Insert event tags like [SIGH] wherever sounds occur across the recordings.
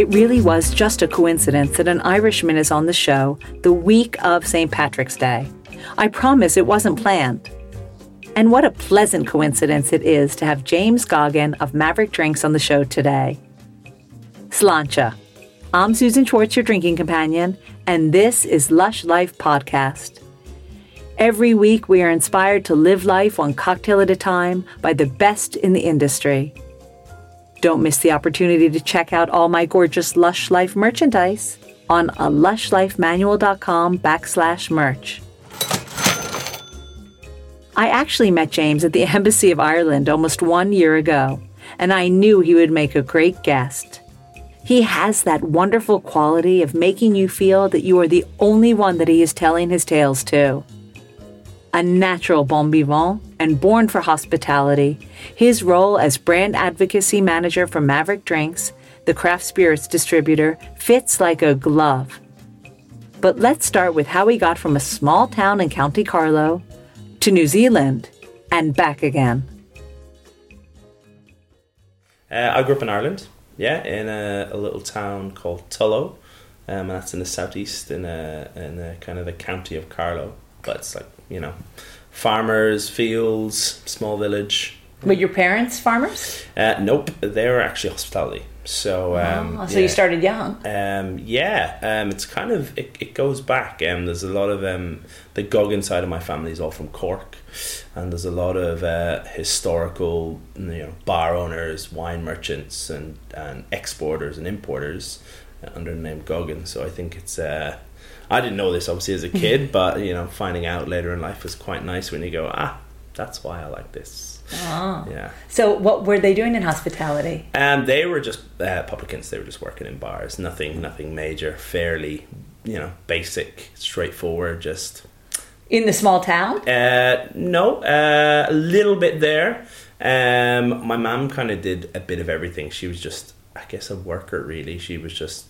It really was just a coincidence that an Irishman is on the show the week of St. Patrick's Day. I promise it wasn't planned. And what a pleasant coincidence it is to have James Goggin of Maverick Drinks on the show today. Sláinte. I'm Susan Schwartz, your drinking companion, and this is Lush Life Podcast. Every week, we are inspired to live life one cocktail at a time by the best in the industry. Don't miss the opportunity to check out all my gorgeous Lush Life merchandise on a lushlifemanual.com backslash merch. I actually met James at the [LAUGHS] Embassy of Ireland almost one year ago, and I knew he would make a great guest. He has that wonderful quality of making you feel that you are the only one that he is telling his tales to. A natural bon vivant and born for hospitality, his role as brand advocacy manager for Maverick Drinks, the craft spirits distributor, fits like a glove. But let's start with how he got from a small town in County Carlow to New Zealand and back again. Uh, I grew up in Ireland, yeah, in a, a little town called Tullow, um, and that's in the southeast, in a, in a kind of the county of Carlow. But it's like you know, farmers, fields, small village. Were your parents farmers? Uh, nope, they were actually hospitality. So, um, oh, so yeah. you started young. Um, yeah, um, it's kind of it, it goes back. Um, there's a lot of um, the Goggin side of my family is all from Cork, and there's a lot of uh, historical, you know, bar owners, wine merchants, and and exporters and importers uh, under the name Goggin. So I think it's. Uh, I didn't know this obviously as a kid, [LAUGHS] but you know, finding out later in life was quite nice when you go, ah, that's why I like this. Oh. Yeah. So, what were they doing in hospitality? And they were just uh, publicans. They were just working in bars. Nothing, nothing major. Fairly, you know, basic, straightforward. Just In the small town? uh, no, uh, a little bit there. Um, my mom kind of did a bit of everything. She was just, I guess, a worker. Really, she was just.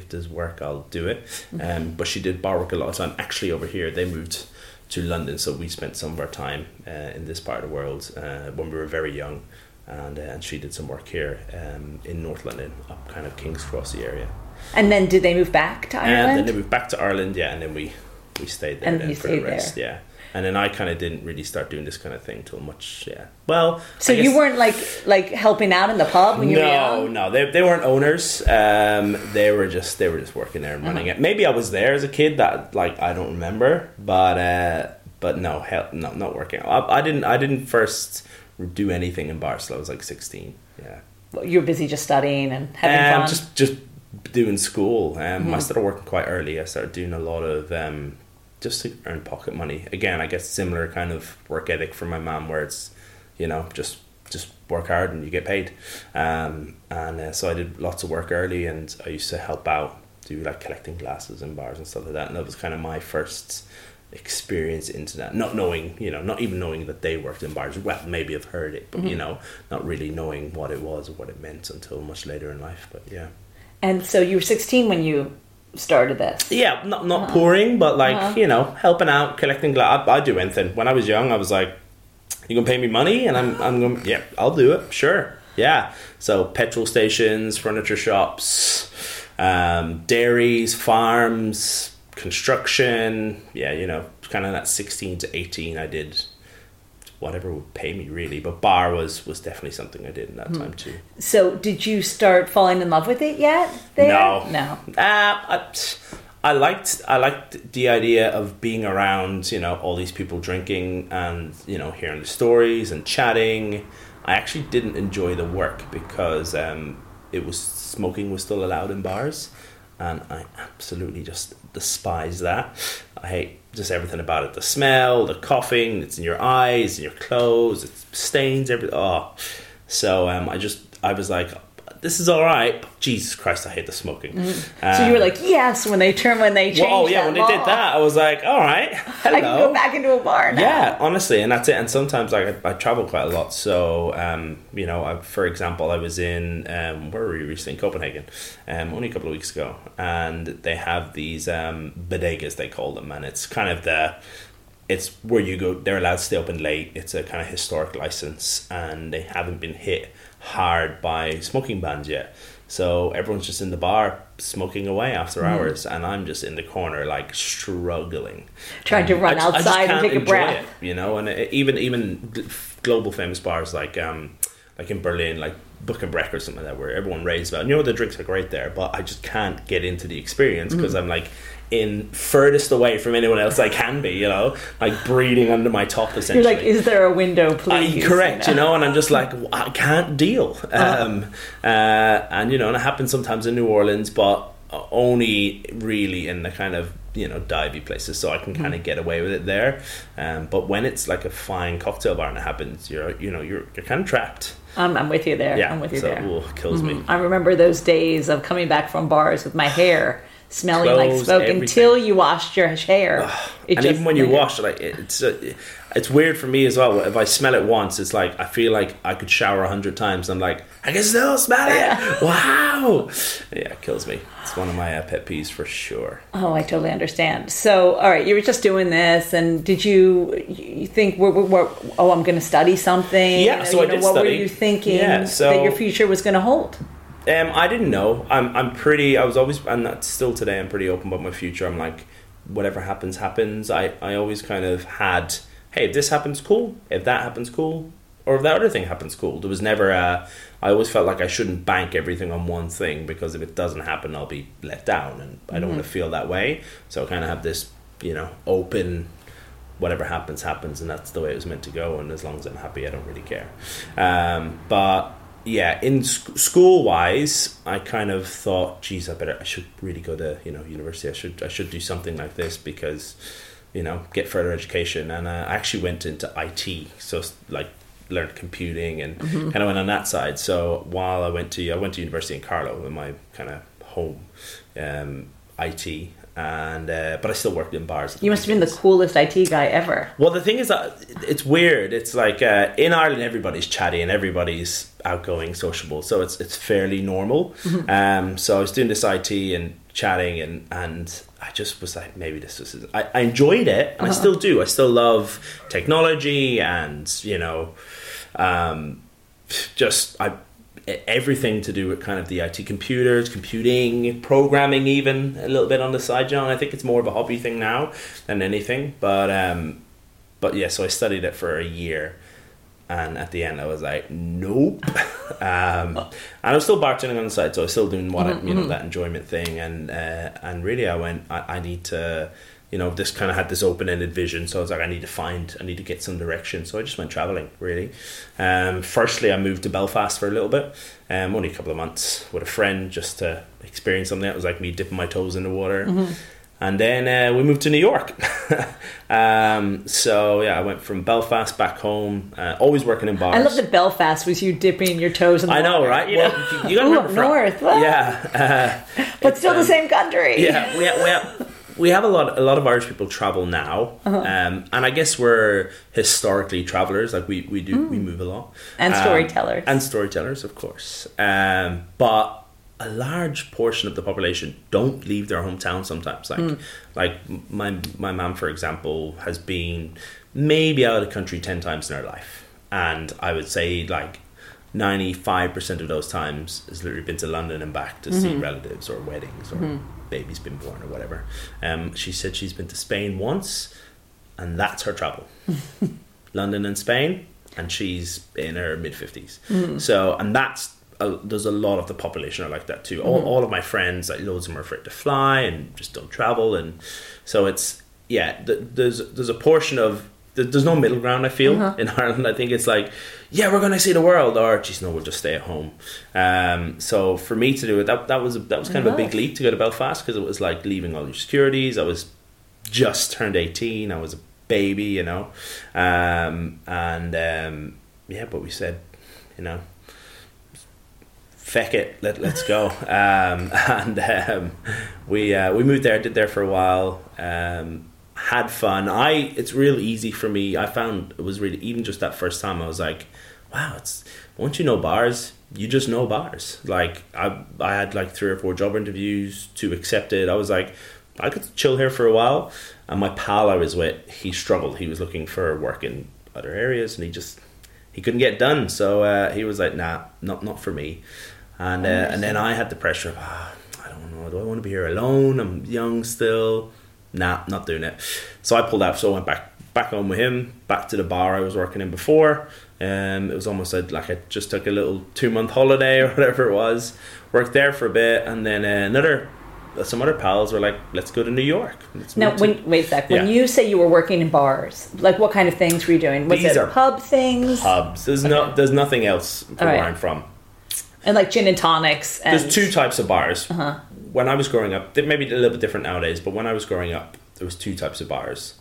If there's work, I'll do it. Um, but she did bar work a lot of time. Actually, over here, they moved to London, so we spent some of our time uh, in this part of the world uh, when we were very young, and uh, and she did some work here um, in North London, up kind of King's Cross area. And then did they move back to Ireland? And then they moved back to Ireland, yeah, and then we we stayed there And then for the rest, yeah. And then I kind of didn't really start doing this kind of thing till much, yeah. Well, so I you weren't like like helping out in the pub when you were no, young? no, they, they weren't owners. Um, they were just they were just working there and running Uh-huh. it. Maybe I was there as a kid that like I don't remember, but uh, but no, hell, no, not working. I, I didn't I didn't first do anything in bars till I was like sixteen. Yeah, You were busy just studying and having um, fun. just just doing school. Um, Mm-hmm. I started working quite early. I started doing a lot of um, just to earn pocket money. Again, I guess similar kind of work ethic from my mom, where it's you know just just work hard and you get paid. Um, and uh, so I did lots of work early, and I used to help out, do like collecting glasses in bars and stuff like that. And that was kind of my first experience into that not knowing you know not even knowing that they worked in bars well maybe i've heard it but you know not really knowing what it was or what it meant until much later in life but yeah and so you were 16 when you started this. yeah, not not pouring, but like you know, helping out, collecting glass. I, I do anything. When I was young, I was like, "You gonna pay me money?" And I'm I'm going, [LAUGHS] "Yeah, I'll do it. Sure, yeah." So petrol stations, furniture shops, um, dairies, farms, construction. Yeah, you know, kind of that sixteen to eighteen. I did whatever would pay me really, but bar was was definitely something I did in that time too. So did you start falling in love with it yet? There? No, No. Uh, I, I liked I liked the idea of being around you know all these people drinking and you know hearing the stories and chatting. I actually didn't enjoy the work because um, it was smoking was still allowed in bars, and I absolutely just despise that. I hate just everything about it. The smell, the coughing, it's in your eyes, in your clothes, it stains everything. Oh, so um, I just I was like, this is all right. Jesus Christ, I hate the smoking. So you were like, yes, when they turn when they changed. Well, oh yeah, when they did that, I was like, all right, hello. I can go back into a bar now. Yeah, honestly, and that's it. And sometimes like, I, I travel quite a lot, so um, you know, I, for example, I was in um, where were we recently? Copenhagen, um, only a couple of weeks ago, and they have these um, bodegas they call them, and it's kind of the it's where you go. They're allowed to stay open late. It's a kind of historic license, and they haven't been hit hard by smoking bans yet. So everyone's just in the bar smoking away after hours, and I'm just in the corner like struggling, Trying to Um, run I just- I outside and take a breath. it, you know. And it, even even global famous bars like um like in Berlin, like Buck and Breck or something like that, where everyone raves about. You know, the drinks are great there, but I just can't get into the experience because I'm like in furthest away from anyone else I can be. You know, like breathing under my top You're essentially. like, is there a window, Uh, please? correct, you know, and I'm just like, I can't deal. Um, uh, and, you know, and it happens sometimes in New Orleans, but only really in the kind of, you know, divey places, so I can kind of get away with it there. Um, but when it's like a fine cocktail bar and it happens, you're, you know, you're, you're kind of trapped. I'm, I'm with you there. Yeah, I'm with you so there. Mm-hmm. kills me. I remember those days of coming back from bars with my hair smelling like smoke everything. until you washed your hair. It and even when you wash, like it's uh, it's weird for me as well. If I smell it once, it's like I feel like I could shower a hundred times. I'm like, I can still smell it. Yeah. [LAUGHS] Wow, yeah, it kills me. It's one of my uh, pet peeves for sure. Oh, I totally understand. So, all right, you were just doing this, and did you you think, we're, we're, we're- oh, I'm going to study something? Yeah, so I did What were you thinking Yeah, so- that your future was going to hold? Um, I didn't know. I'm I'm pretty. I was always, and that's still today. I'm pretty open about my future. I'm like, whatever happens, happens. I I always kind of had, hey, if this happens, cool. If that happens, cool. Or if that other thing happens, cool. There was never a. I always felt like I shouldn't bank everything on one thing because if it doesn't happen, I'll be let down, and I don't want to feel that way. So I kind of have this, you know, open. Whatever happens, happens, and that's the way it was meant to go. And as long as I'm happy, I don't really care. Um, but yeah, in sc- school wise, I kind of thought, geez, I better, I should really go to you know university. I should, I should do something like this because, you know, get further education. And uh, I actually went into IT, so like learned computing and kind of went on that side. So while I went to, I went to university in Carlow, in my kind of home, um, IT. And uh, but I still worked in bars. You must have been the coolest IT guy ever. Well, the thing is that it's weird. It's like uh, in Ireland, everybody's chatty and everybody's outgoing, sociable, so it's it's fairly normal. Um, so I was doing this IT and chatting, and and I just was like, maybe this was. I, I enjoyed it, and I still do. I still love technology, and you know, um, just I everything to do with kind of the IT computers, computing, programming, even a little bit on the side, John. I think it's more of a hobby thing now than anything. But um, but yeah, so I studied it for a year, and at the end I was like, nope. [LAUGHS] um, and I was still bartending on the side, so I was still doing what I, you know that enjoyment thing, and uh, and really I went, I, I need to. You know, this kind of had this open-ended vision, so I was like, I need to find, I need to get some direction. So I just went traveling, really. Um, firstly, I moved to Belfast for a little bit, um, only a couple of months with a friend, just to experience something. It was like me dipping my toes in the water. And then uh, we moved to New York. [LAUGHS] um, so yeah, I went from Belfast back home, uh, always working in bars. I love that Belfast was you dipping your toes in the I know, water, right? you well, know? you got to Ooh, remember, up from- north, what? yeah, uh, but still the um, same country. yeah, we have, we have we have a lot a lot of Irish people travel now, Uh-huh. um, and I guess we're historically travelers. Like we we do we move a lot Mm. And Um, storytellers. and storytellers, of course. Um, but a large portion of the population don't leave their hometown. Sometimes, like Hmm. like my my mom, for example, has been maybe out of the country ten times in her life, and I would say like. 95% of those times has literally been to London and back to Mm-hmm. see relatives or weddings or baby's been born or whatever. Um, she said she's been to Spain once and that's her travel. [LAUGHS] London and Spain, and she's in her mid 50s. So, and that's, a, there's a lot of the population are like that too. All, all of my friends, like loads of them are afraid to fly and just don't travel. And so it's, yeah, th- there's, there's a portion of, th- there's no middle ground, I feel, in [LAUGHS] Ireland. I think it's like, yeah, we're going to see the world, or, geez, no, we'll just stay at home. Um, so for me to do it, that, that was, that was kind of a big leap to go to Belfast because it was like leaving all your securities. I was just turned 18 i was a baby you know um, and um, yeah but we said you know feck it let, let's go um, [LAUGHS] and um, we uh, we moved there did there for a while um, had fun i it's real easy for me i found it was really even just that first time i was like wow it's once you know bars you just know bars like i i had like three or four job interviews to accept it i was like I could chill here for a while. And my pal I was with, he struggled. He was looking for work in other areas, and he just he couldn't get done. So uh, he was like, "Nah, not not for me." And uh, and then I had the pressure of ah, I don't know, do I want to be here alone? I'm young still. Nah, not doing it. So I pulled out. So I went back back home with him, back to the bar I was working in before. Um, it was almost like, like I just took a little two month holiday or [LAUGHS] whatever it was. Worked there for a bit, and then uh, another some other pals were like, "Let's go to New York." Let's Now, to- when, wait a sec. When Yeah. you say you were working in bars, like what kind of things were you doing? Was These it are pub things pubs. There's no, there's nothing else from All where. I'm from. And like gin and tonics? And, There's two types of bars. Uh-huh. When I was growing up, they may be a little bit different nowadays, but when I was growing up, there was two types of bars.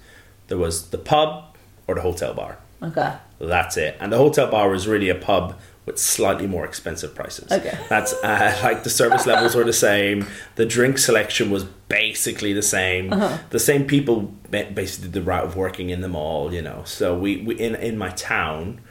There was the pub or the hotel bar. Okay. That's it. And the hotel bar was really a pub with slightly more expensive prices. Okay. [LAUGHS] That's uh, like the service levels were the same. The drink selection was basically the same. Uh-huh. The same people basically did the route of working in them all, you know. So we, we in in my town,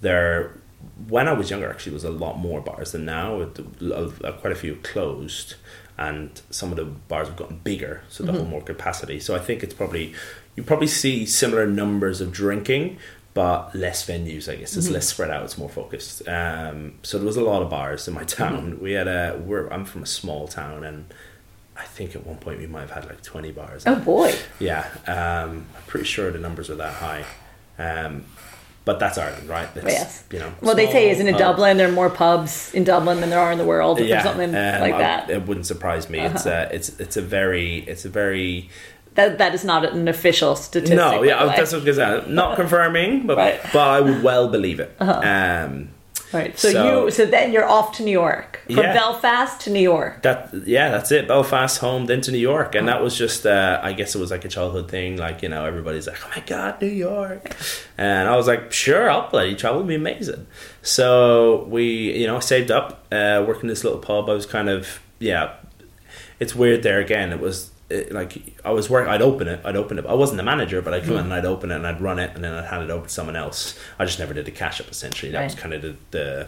there when I was younger actually was a lot more bars than now. It- uh, Quite a few closed, and some of the bars have gotten bigger, so they hold more capacity. So I think it's probably you probably see similar numbers of drinking, but less venues. I guess it's less spread out. It's more focused. Um, so there was a lot of bars in my town. We had a. We're, I'm from a small town, and I think at one point we might have had like twenty bars. Oh boy. Yeah, um, I'm pretty sure the numbers are that high. Um, but that's Ireland, right? It's, Yes. You know. Well, they say, isn't it. Dublin? There are more pubs in Dublin than there are in the world, or Yeah, something um, like that. Uh-huh. it wouldn't surprise me. It's a, it's, it's a very, it's a very. that that is not an official statistic. no, yeah, that's what I was gonna say. Not confirming, but [LAUGHS] Right. Uh-huh. but I would well believe it. Um, right. So, so- you so then you're off to New York from Yeah. Belfast to New York. that yeah, that's it. Belfast, home, then to New York, and that was just. Uh, I guess it was like a childhood thing. Like you know, everybody's like, "Oh my god, New York," and I was like, "Sure, I'll bloody travel. It'll be amazing." So we, you know, saved up, uh, working this little pub. I was kind of yeah. It's weird there again. It was. It, like I was working, I'd open it, I'd open it. I wasn't the manager, but I'd come in and I'd open it and I'd run it, and then I'd hand it over to someone else. I just never did the cash up. Essentially, that was kind of the, the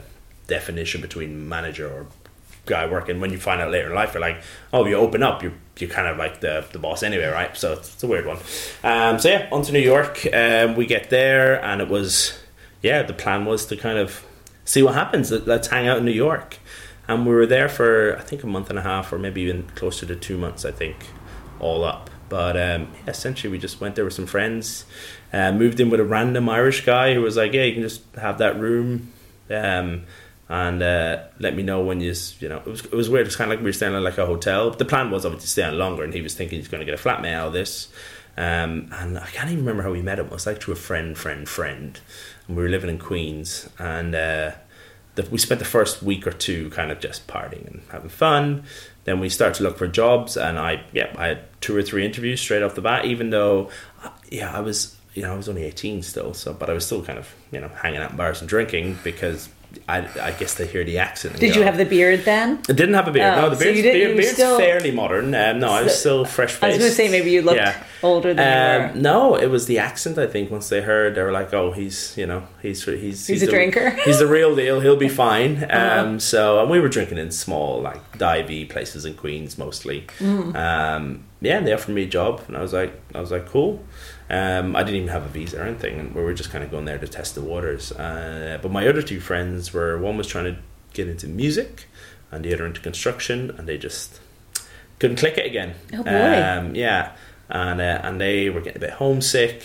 definition between manager or guy working. When you find out later in life, you're like, oh, you open up, you're you're kind of like the the boss anyway, right? So it's, it's a weird one. Um, so yeah, on to New York. Um, we get there, and it was yeah. The plan was to kind of see what happens. Let- Let's hang out in New York, and we were there for I think a month and a half, or maybe even closer to two months. I think all up. But um, essentially, we just went there with some friends, uh, moved in with a random Irish guy who was like, "Yeah, you can just have that room." Um, and uh, let me know when you, you know, it was, it was weird. It was kind of like we were staying in like a hotel. The plan was obviously to stay on longer, and he was thinking he's going to get a flatmate out of this. Um, and I can't even remember how we met him. It was like through a friend, friend, friend. And we were living in Queens, and uh, the, we spent the first week or two kind of just partying and having fun. Then we start to look for jobs, and I, yeah, I had two or three interviews straight off the bat. Even though, yeah, I was, you know, I was only eighteen still, so but I was still kind of, you know, hanging out in bars and drinking because I, I guess they hear the accent. Did go, you have the beard then? I didn't have a beard. Oh, no, the beard's, did- beard, beard's still- fairly modern. Um, no, I was still fresh faced. I was going to say maybe you looked older than you were. Um, no, it was the accent. I think once they heard, they were like, "Oh, he's you know he's he's He's a the- drinker? [LAUGHS] He's the real deal. He'll be fine." Um, Uh-huh. So and we were drinking in small like divey places in Queens mostly. Mm. Um, yeah, and they offered me a job, and I was like, I was like, cool. Um, I didn't even have a visa or anything, and we were just kind of going there to test the waters. Uh, but my other two friends were one was trying to get into music, and the other into construction, and they just couldn't click it again. Oh, boy. Um, yeah, and uh, and they were getting a bit homesick.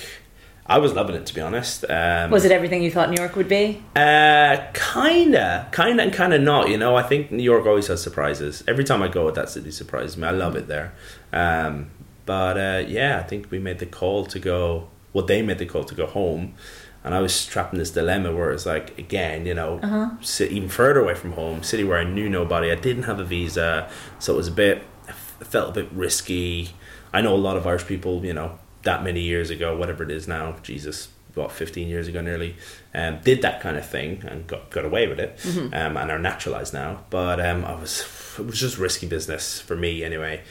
I was loving it to be honest. Um, Was it everything you thought New York would be? uh, kinda, kinda, and kinda not. You know, I think New York always has surprises. Every time I go, that city surprises me. I love it there. Um, but uh, yeah, I think we made the call to go. Well, they made the call to go home, and I was trapped in this dilemma where it's like, again, you know, sit even further away from home, city where I knew nobody. I didn't have a visa, so it was a bit. It felt a bit risky. I know a lot of Irish people, you know, that many years ago, whatever it is now, Jesus, what, 15 years ago nearly, um, did that kind of thing and got, got away with it um, and are naturalized now. But um, I was, it was just risky business for me anyway.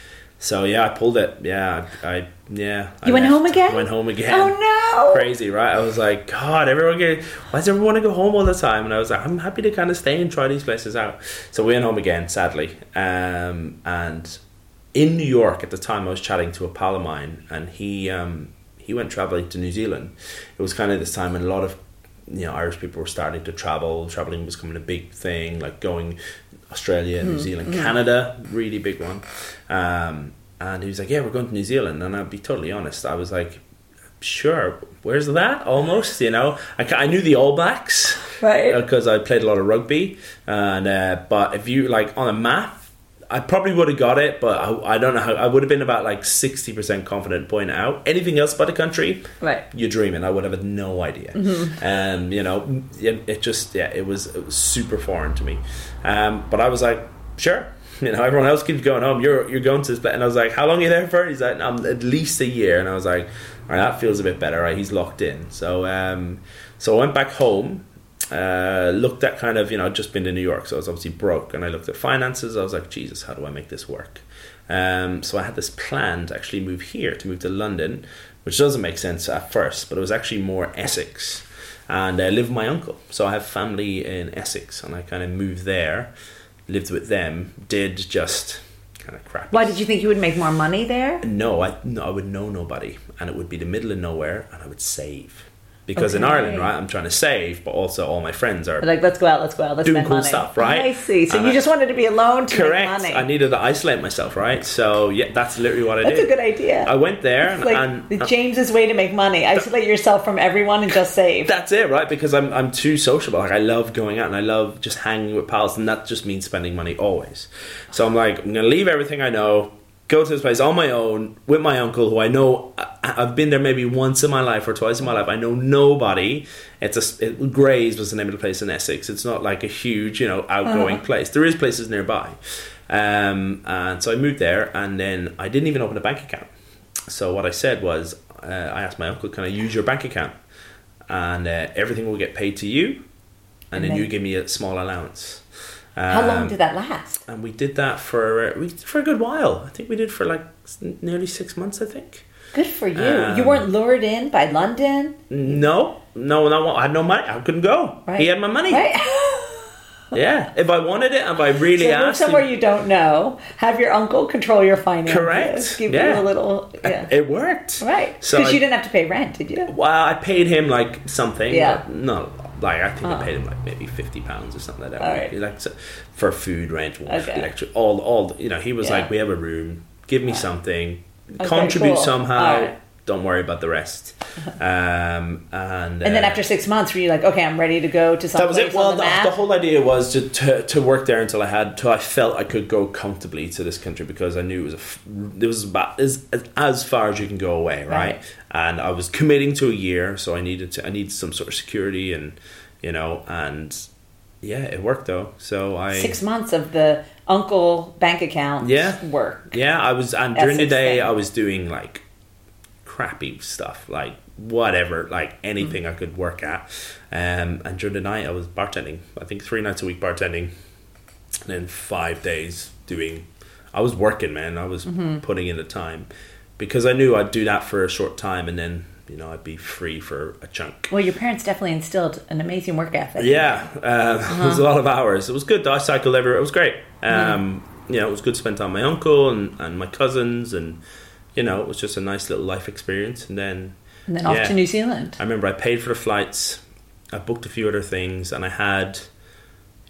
So yeah, I pulled it. Yeah, I, yeah. I You went home again? Went home again. Oh no! Crazy, right? I was like, God, everyone get. Why does everyone want to go home all the time? And I was like, I'm happy to kind of stay and try these places out. So we went home again, sadly. Um, and in New York at the time, I was chatting to a pal of mine, and he um, he went traveling to New Zealand. It was kind of this time when a lot of you know Irish people were starting to travel. Traveling was becoming a big thing, like going Australia, New Zealand, Canada, really big one. Um, and he was like, "Yeah, we're going to New Zealand." And I'll be totally honest, I was like, "Sure, where's that?" Almost, you know. I, I knew the All Blacks Right. because I played a lot of rugby, and uh, but if you like on a map. I probably would have got it, but I, I don't know how. I would have been about like sixty percent confident point out anything else but a country Right. you're dreaming. I would have had no idea. Um, you know, it, it just yeah, it was, it was super foreign to me. Um, but I was like, sure. [LAUGHS] You know, everyone else keeps going home. You're you're going to this place, and I was like, how long are you there for? He's like, um, at least a year. And I was like, all right, that feels a bit better. Right, he's locked in. So um, so I went back home. Uh, looked at kind of you know I'd just been to New York, so I was obviously broke, and I looked at finances. I was like, Jesus, how do I make this work? Um, so I had this plan to actually move here, to move to London, which doesn't make sense at first, but it was actually more Essex. And I live with my uncle. So I have family in Essex, and I kind of moved there, lived with them, did just kind of crap. Why did you think you would make more money there? No, I, no, I would know nobody, and it would be the middle of nowhere, and I would save. Because in Ireland, right, I'm trying to save, but also all my friends are Like, let's go out, let's go out, let's Doing spend cool money. stuff, right? I see. So And you I- just wanted to be alone to correct. make money. I needed to isolate myself, right? So yeah, that's literally what I That's did. That's a good idea. I went there, It's and, like and the uh, James's way to make money. Isolate yourself from everyone and just save. That's it, right? Because I'm I'm too sociable. Like I love going out and I love just hanging with pals, and that just means spending money always. So I'm like, I'm gonna leave everything I know, go to this place on my own with my uncle, who I know I've been there maybe once in my life or twice in my life. I know nobody. It's a it, Grays was the name of the place in Essex. It's not like a huge, you know, outgoing place. There is places nearby, um, and so I moved there, and then I didn't even open a bank account. So what I said was, uh, I asked my uncle, "Can I use your bank account?" and uh, everything will get paid to you, and, And then, then- you give me a small allowance. How long Um, did that last? And we did that for uh, we, for a good while. I think we did for like nearly six months. I think. Good for you. um, you weren't lured in by London, No, no, no. I had no money. I couldn't go. right? He had my money. Right? [LAUGHS] Yeah, if I wanted it, if I really so move asked, somewhere him- you don't know. Have your uncle control your finances. Correct. Give Yeah. you a little. Yeah. [LAUGHS] it worked. right. So Because you didn't have to pay rent, did you? Well, I paid him like something. Yeah. No, like I think Oh. I paid him like maybe fifty pounds or something like that. All right. Like for food, rent, Okay. electric, all, all. You know, he was Yeah. like, "We have a room. Give me something. Okay, contribute cool. somehow. Right. Don't worry about the rest." [LAUGHS] um, and And then uh, after six months, were you like, okay, I'm ready to go to some that was it. Well, the, the the whole idea was to, to to work there until I had till I felt I could go comfortably to this country because I knew it was a it was about as as far as you can go away, right? Right. And I was committing to a year, so I needed to I needed some sort of security and you know and yeah, it worked though. So I Six months of the uncle bank account Yeah. work. yeah I was and during the day thing. I was doing like crappy stuff like whatever like anything I could work at um, and during the night I was bartending I think three nights a week bartending and then five days doing I was working man I was putting in the time because I knew I'd do that for a short time and then you know I'd be free for a chunk Well, your parents definitely instilled an amazing work ethic. yeah, uh, [LAUGHS] it was a lot of hours. It was good. I cycled everywhere. It was great. Um, You know, it was good to spend time with my uncle and, and my cousins, and you know, it was just a nice little life experience. And then And then off Yeah. to New Zealand. I remember I paid for the flights. I booked a few other things, and I had,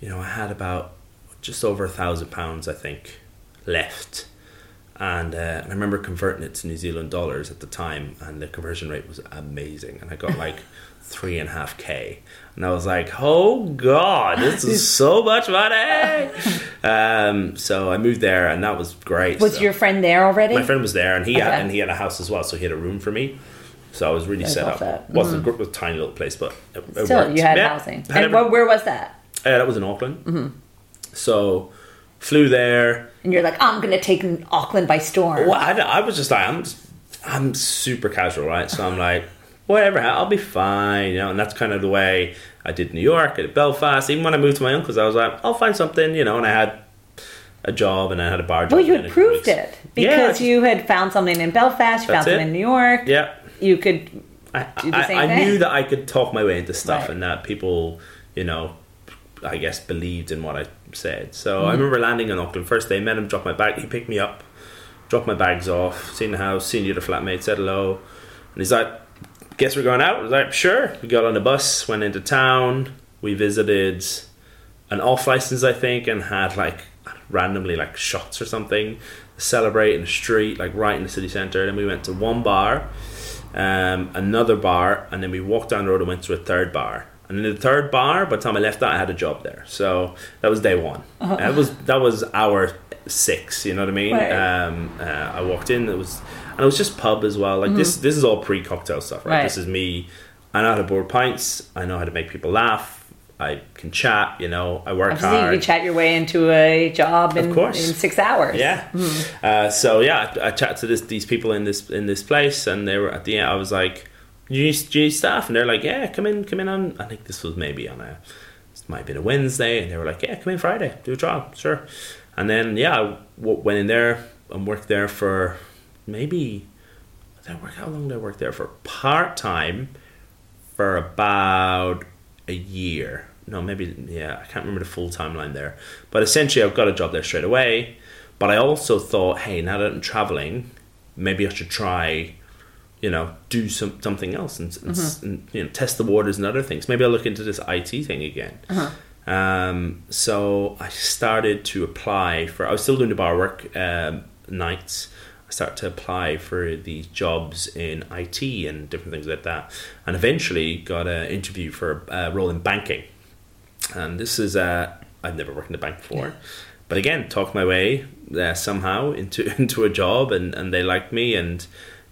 you know, I had about just over a thousand pounds, I think, left. And, uh, and I remember converting it to New Zealand dollars at the time, and the conversion rate was amazing. And I got like [LAUGHS] three and a half k, and I was like, "Oh God, this is [LAUGHS] so much money!" Um, so I moved there, and that was great. Was So- your friend there already? my friend was there, and he had, and he had a house as well, so he had a room for me. So I was really That's set up. set. wasn't was a tiny little place, but it, it Still, worked. you had Yeah. housing. Had And every- where was that? uh, that was in Auckland. So flew there. And you're like, I'm going to take Auckland by storm. Well, I, I was just like, I'm, just, I'm super casual, right? So I'm like, whatever, I'll be fine, you know. And that's kind of the way I did New York, did Belfast. Even when I moved to my uncle's, I was like, I'll find something, you know. And I had a job, and I had a bar job. Well, you had proved it Yeah, because I- you had found something in Belfast, you found something it. in New York. Yeah. You could I, I, I knew that I could talk my way into stuff Right. and that people, you know, I guess believed in what I said. So Mm-hmm. I remember landing in Auckland first day, met him, dropped my bag. He picked me up, dropped my bags off, seen the house, seen you the flatmate, said hello, and he's like, "Guess we're going out." I was like, "Sure." We got on the bus, went into town. We visited an off license, I think, and had like randomly like shots or something celebrate in the street, like right in the city centre. Then we went to one bar, um, another bar, and then we walked down the road and went to a third bar. And in the third bar, by the time I left that, I had a job there. So that was day one. Uh-huh. That was that was hour six. You know what I mean? Right. Um, uh, I walked in. It was and it was just pub as well. Like mm-hmm. this this is all pre cocktail stuff, right? right? This is me. I know how to board pints. I know how to make people laugh. I can chat, you know, I work hard. You can chat your way into a job in, in six hours. Yeah. Mm-hmm. Uh, so yeah, I, I chatted to this, these people in this in this place, and they were at the end. I was like, "Do you, do you need staff?" And they're like, "Yeah, come in, come in on." I think this was maybe on a, this might have been a Wednesday, and they were like, "Yeah, come in Friday, do a job, sure." And then yeah, I w- went in there and worked there for maybe. I work how long did I work there for part time, for about a year. No, maybe yeah, I can't remember the full timeline there. But essentially, I've got a job there straight away. But I also thought, hey, now that I'm traveling, maybe I should try, you know, do some something else and, and, mm-hmm. and you know test the waters and other things. Maybe I'll look into this IT thing again. Uh-huh. Um, so I started to apply for. I was still doing the bar work um, nights. I started to apply for these jobs in IT and different things like that, and eventually got an interview for a role in banking. And this is uh, I've never worked in a bank before, yeah. but again, talked my way uh, somehow into [LAUGHS] into a job, and and they liked me, and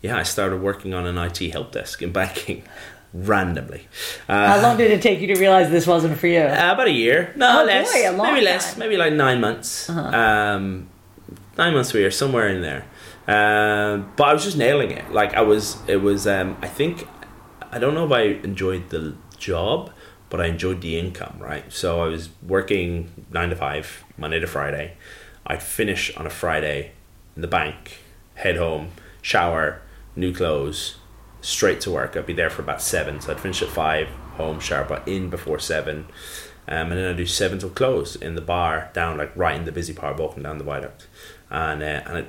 yeah, I started working on an IT help desk in banking. [LAUGHS] randomly. Uh, How long did it take you to realize this wasn't for you? Uh, about a year. No, oh, less. Boy, maybe time. less. Maybe like nine months. Uh-huh. Um, nine months, a year, somewhere in there. Um, but I was just nailing it. Like I was, it was. Um, I think I don't know if I enjoyed the job, but I enjoyed the income, right? So I was working nine to five, Monday to Friday. I'd finish on a Friday in the bank, head home, shower, new clothes, straight to work. I'd be there for about seven. So I'd finish at five, home, shower, but in before seven. Um, and then I do seven till close in the bar down like right in the busy part, walking down the viaduct, and uh, and I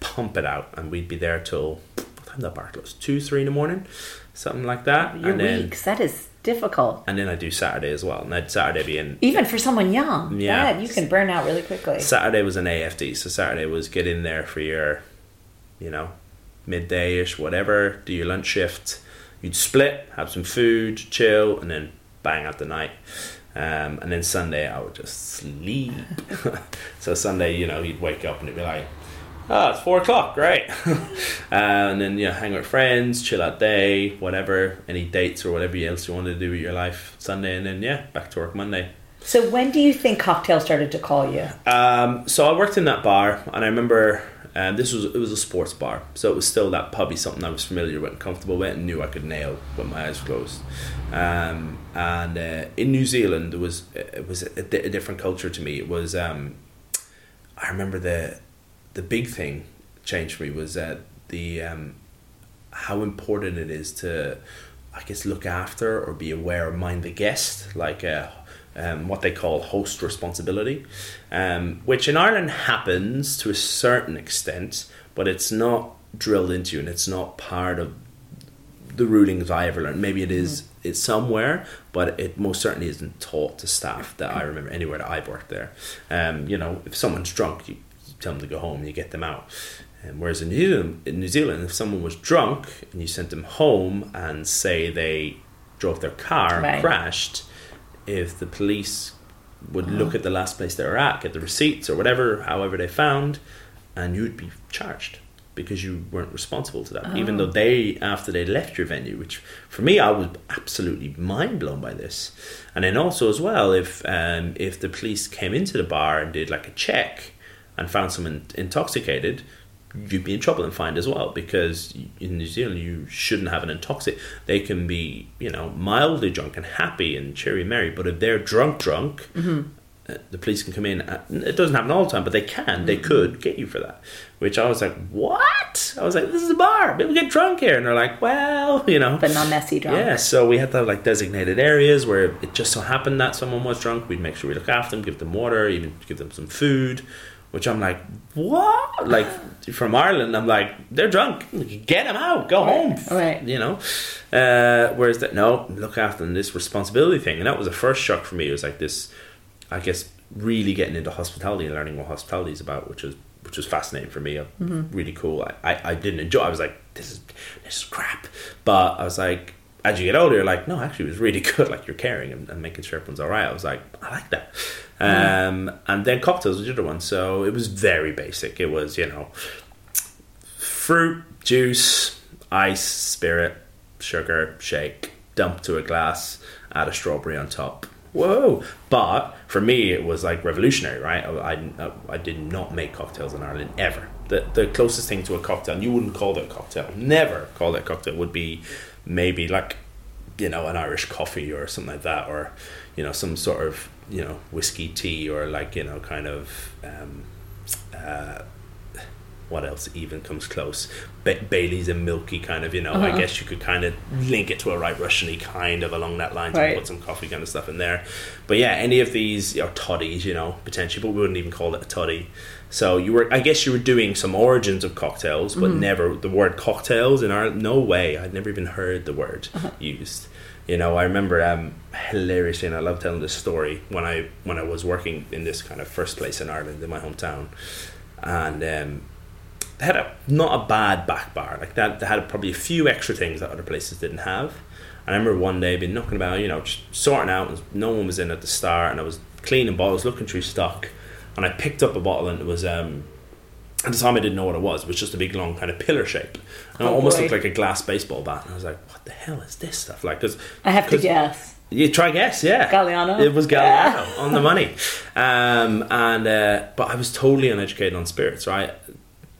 pump it out, and we'd be there till what time that bar closed? Two, three in the morning, something like that. Your and weeks then, that is difficult. And then I do Saturday as well. And I'd Saturday be in even for someone young. Yeah, yeah, you can burn out really quickly. Saturday was an AFD, so Saturday was get in there for your, you know, midday ish, whatever. Do your lunch shift. You'd split, have some food, chill, and then bang out the night. Um, and then Sunday I would just sleep. [LAUGHS] so Sunday, you know, you'd wake up and it'd be like, oh, it's four o'clock, great. [LAUGHS] and then, you know, hang with friends, chill out day, whatever, any dates or whatever else you want to do with your life Sunday, and then, yeah, back to work Monday. So when do you think cocktail started to call you? Um, so I worked in that bar, and I remember um, this was it was a sports bar, so it was still that pubby something I was familiar with, and comfortable with, and knew I could nail with my eyes closed. Um, and uh, in New Zealand, it was it was a, a different culture to me. It was um, I remember the the big thing changed for me was that the um, how important it is to I guess look after or be aware or mind the guest like uh, um, what they call host responsibility um, which in Ireland happens to a certain extent but it's not drilled into you and it's not part of the rulings I ever learned. Maybe it is mm-hmm. it's somewhere but it most certainly isn't taught to staff that I remember anywhere that I've worked there. Um, you know if someone's drunk you tell them to go home and you get them out. Um, whereas in New, Zealand, in New Zealand, if someone was drunk and you sent them home and say they drove their car right. and crashed, if the police would uh-huh. look at the last place they were at, get the receipts or whatever, however they found, and you'd be charged because you weren't responsible to that. Oh. Even though they, after they left your venue, which for me, I was absolutely mind blown by this. And then also as well, if um, if the police came into the bar and did like a check and found someone intoxicated, you'd be in trouble and fined as well because in New Zealand you shouldn't have an intoxicant. They can be, you know, mildly drunk and happy and cheery and merry, but if they're drunk, drunk, mm-hmm. uh, the police can come in. It doesn't happen all the time, but they can. Mm-hmm. They could get you for that. Which I was like, what? I was like, this is a bar. People get drunk here, and they're like, well, [LAUGHS] you know, but not messy drunk. Yeah, so we had to have like designated areas where it just so happened that someone was drunk. We'd make sure we look after them, give them water, even give them some food which I'm like, what? Like from Ireland, I'm like, they're drunk. Get them out. Go home. Right. You know. Uh, whereas that no, look after them. This responsibility thing, and that was the first shock for me. It was like this I guess really getting into hospitality and learning what hospitality is about, which was which was fascinating for me. Mm-hmm. Really cool. I, I, I didn't enjoy. I was like, this is this is crap. But I was like, as you get older, you're like, no, actually, it was really [LAUGHS] good. Like you're caring and, and making sure everyone's all right. I was like, I like that. Um, and then cocktails was the other one. So it was very basic. It was you know, fruit, juice, ice, spirit, sugar, shake, dump to a glass, add a strawberry on top. Whoa! But for me, it was like revolutionary, right? I, I, I did not make cocktails in Ireland ever. The, the closest thing to a cocktail, and you wouldn't call it a cocktail, never call it a cocktail, would be maybe like, you know, an Irish coffee or something like that, or, you know, some sort of, you know, whiskey tea or like, you know, kind of, um, uh, what else even comes close? Ba- Bailey's and milky kind of, you know. I Uh-huh. guess you could kind of link it to a White Russian-y kind of along that line. to Right. Put some coffee kind of stuff in there. But yeah, any of these or toddies, you know, potentially, but we wouldn't even call it a toddy. So you were, I guess, you were doing some origins of cocktails, but Mm-hmm. never the word cocktails in Ireland. No way, I'd never even heard the word Uh-huh. used. You know, I remember um, hilariously, and I love telling this story when I when I was working in this kind of first place in Ireland in my hometown, and um, they had a not a bad back bar like that. They had probably a few extra things that other places didn't have. And I remember one day being knocking about, you know, sorting out. and No one was in at the start, and I was cleaning bottles, looking through stock, and I picked up a bottle, and it was um, at the time I didn't know what it was. It was just a big long kind of pillar shape, and it Oh, almost boy. looked like a glass baseball bat. And I was like, "What the hell is this stuff?" Like, because I have to guess. you try guess, yeah. Galliano? It was Galliano [LAUGHS] on the money. Um, and uh, but I was totally uneducated on spirits, right?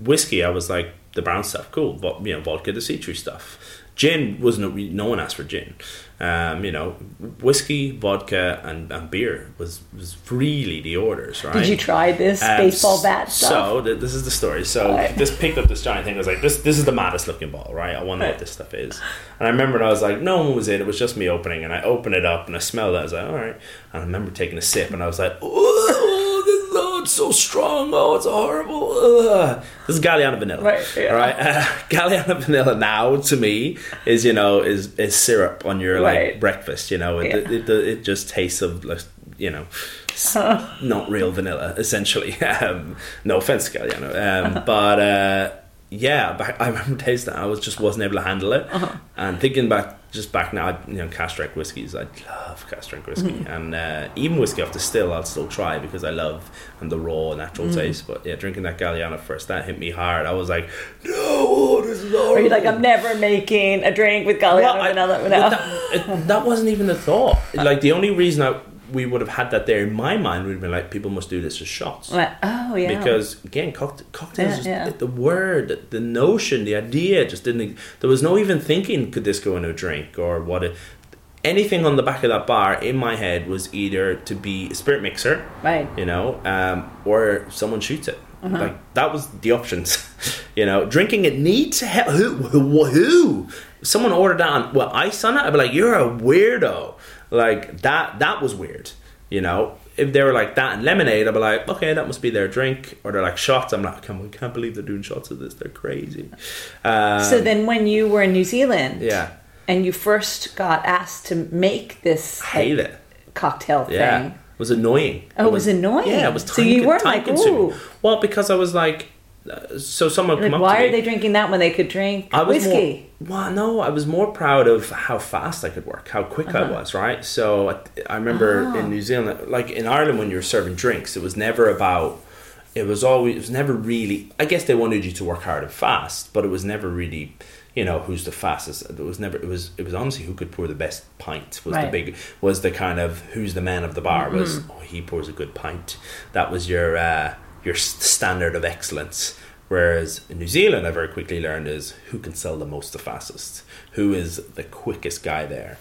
Whiskey, I was like the brown stuff, cool. But you know, vodka, the citrus stuff. Gin was no, no one asked for gin. Um, you know, whiskey, vodka, and, and beer was was really the orders, right? Did you try this Um, baseball bat stuff? So th- this is the story. So Right. this picked up this giant thing. I was like, this this is the maddest looking ball, right? I wonder Right. what this stuff is. And I remember I was like, no one was in. It was just me opening, and I opened it up and I smelled it. I was like, all right. And I remember taking a sip, and I was like, it's so strong. Oh, it's horrible. Ugh. This is Galliano vanilla, Right, yeah. Right. Uh, [LAUGHS] Galliano vanilla now to me is you know is is syrup on your like Right. breakfast. You know, it, Yeah. it, it, it just tastes of like you know not real vanilla, essentially. [LAUGHS] Um, no offense, Galliano. Um, but uh, yeah, but [LAUGHS] I remember tasting it. I was just wasn't able to handle it. Uh-huh. And thinking back, just back now, I- you know, cask strength whiskies. I love cask strength whiskey, Mm-hmm. and uh, even whiskey off the still, I'll still try because I love and the raw natural Mm-hmm. taste. But yeah, drinking that Galliano first, that hit me hard. I was like, no, oh, this is horrible. Or you're like, I'm never making a drink with Galliano Well, I- vanilla. No. that, that wasn't even the thought. Like the only reason I, we would have had that there in my mind have been like people must do this as shots. Like, oh yeah. Because again, cockta- cocktails, Yeah, just, yeah. the word, the notion, the idea just didn't. There was no even thinking could this go into a drink or what. It, anything on the back of that bar in my head was either to be a spirit mixer, right. you know, um, or someone shoots it. Uh-huh. Like that was the options, [LAUGHS] you know. Drinking it needs help. Who, who? Who? Someone ordered that on well ice on it. I'd be like, you're a weirdo. Like that. That was weird. You know. If they were like that and lemonade, I'd be like, okay, that must be their drink. Or they're like shots. I'm like, I can't, can't believe they're doing shots of this. They're crazy. Um, So then, when you were in New Zealand, yeah, and you first got asked to make this I hate like, it. cocktail thing, Yeah, it was annoying. Oh, it was annoying? Yeah, it was. So Time, you weren't time like, consuming. ooh. Well, because I was like, so someone like, come up why are they drinking that when they could drink I was whiskey? More, well, no, I was more proud of how fast I could work, how quick Uh-huh. I was, right? So I, I remember Ah. in New Zealand, like in Ireland, when you were serving drinks, it was never about. It was always. It was never really. I guess they wanted you to work hard and fast, but it was never really. You know who's the fastest. It was never. It was. It was honestly who could pour the best pint. Was the big. Was the kind of who's the man of the bar. Was Mm-hmm. oh he pours a good pint. That was your uh, your standard of excellence. Whereas in New Zealand, I very quickly learned is who can sell the most the fastest, who is the quickest guy there.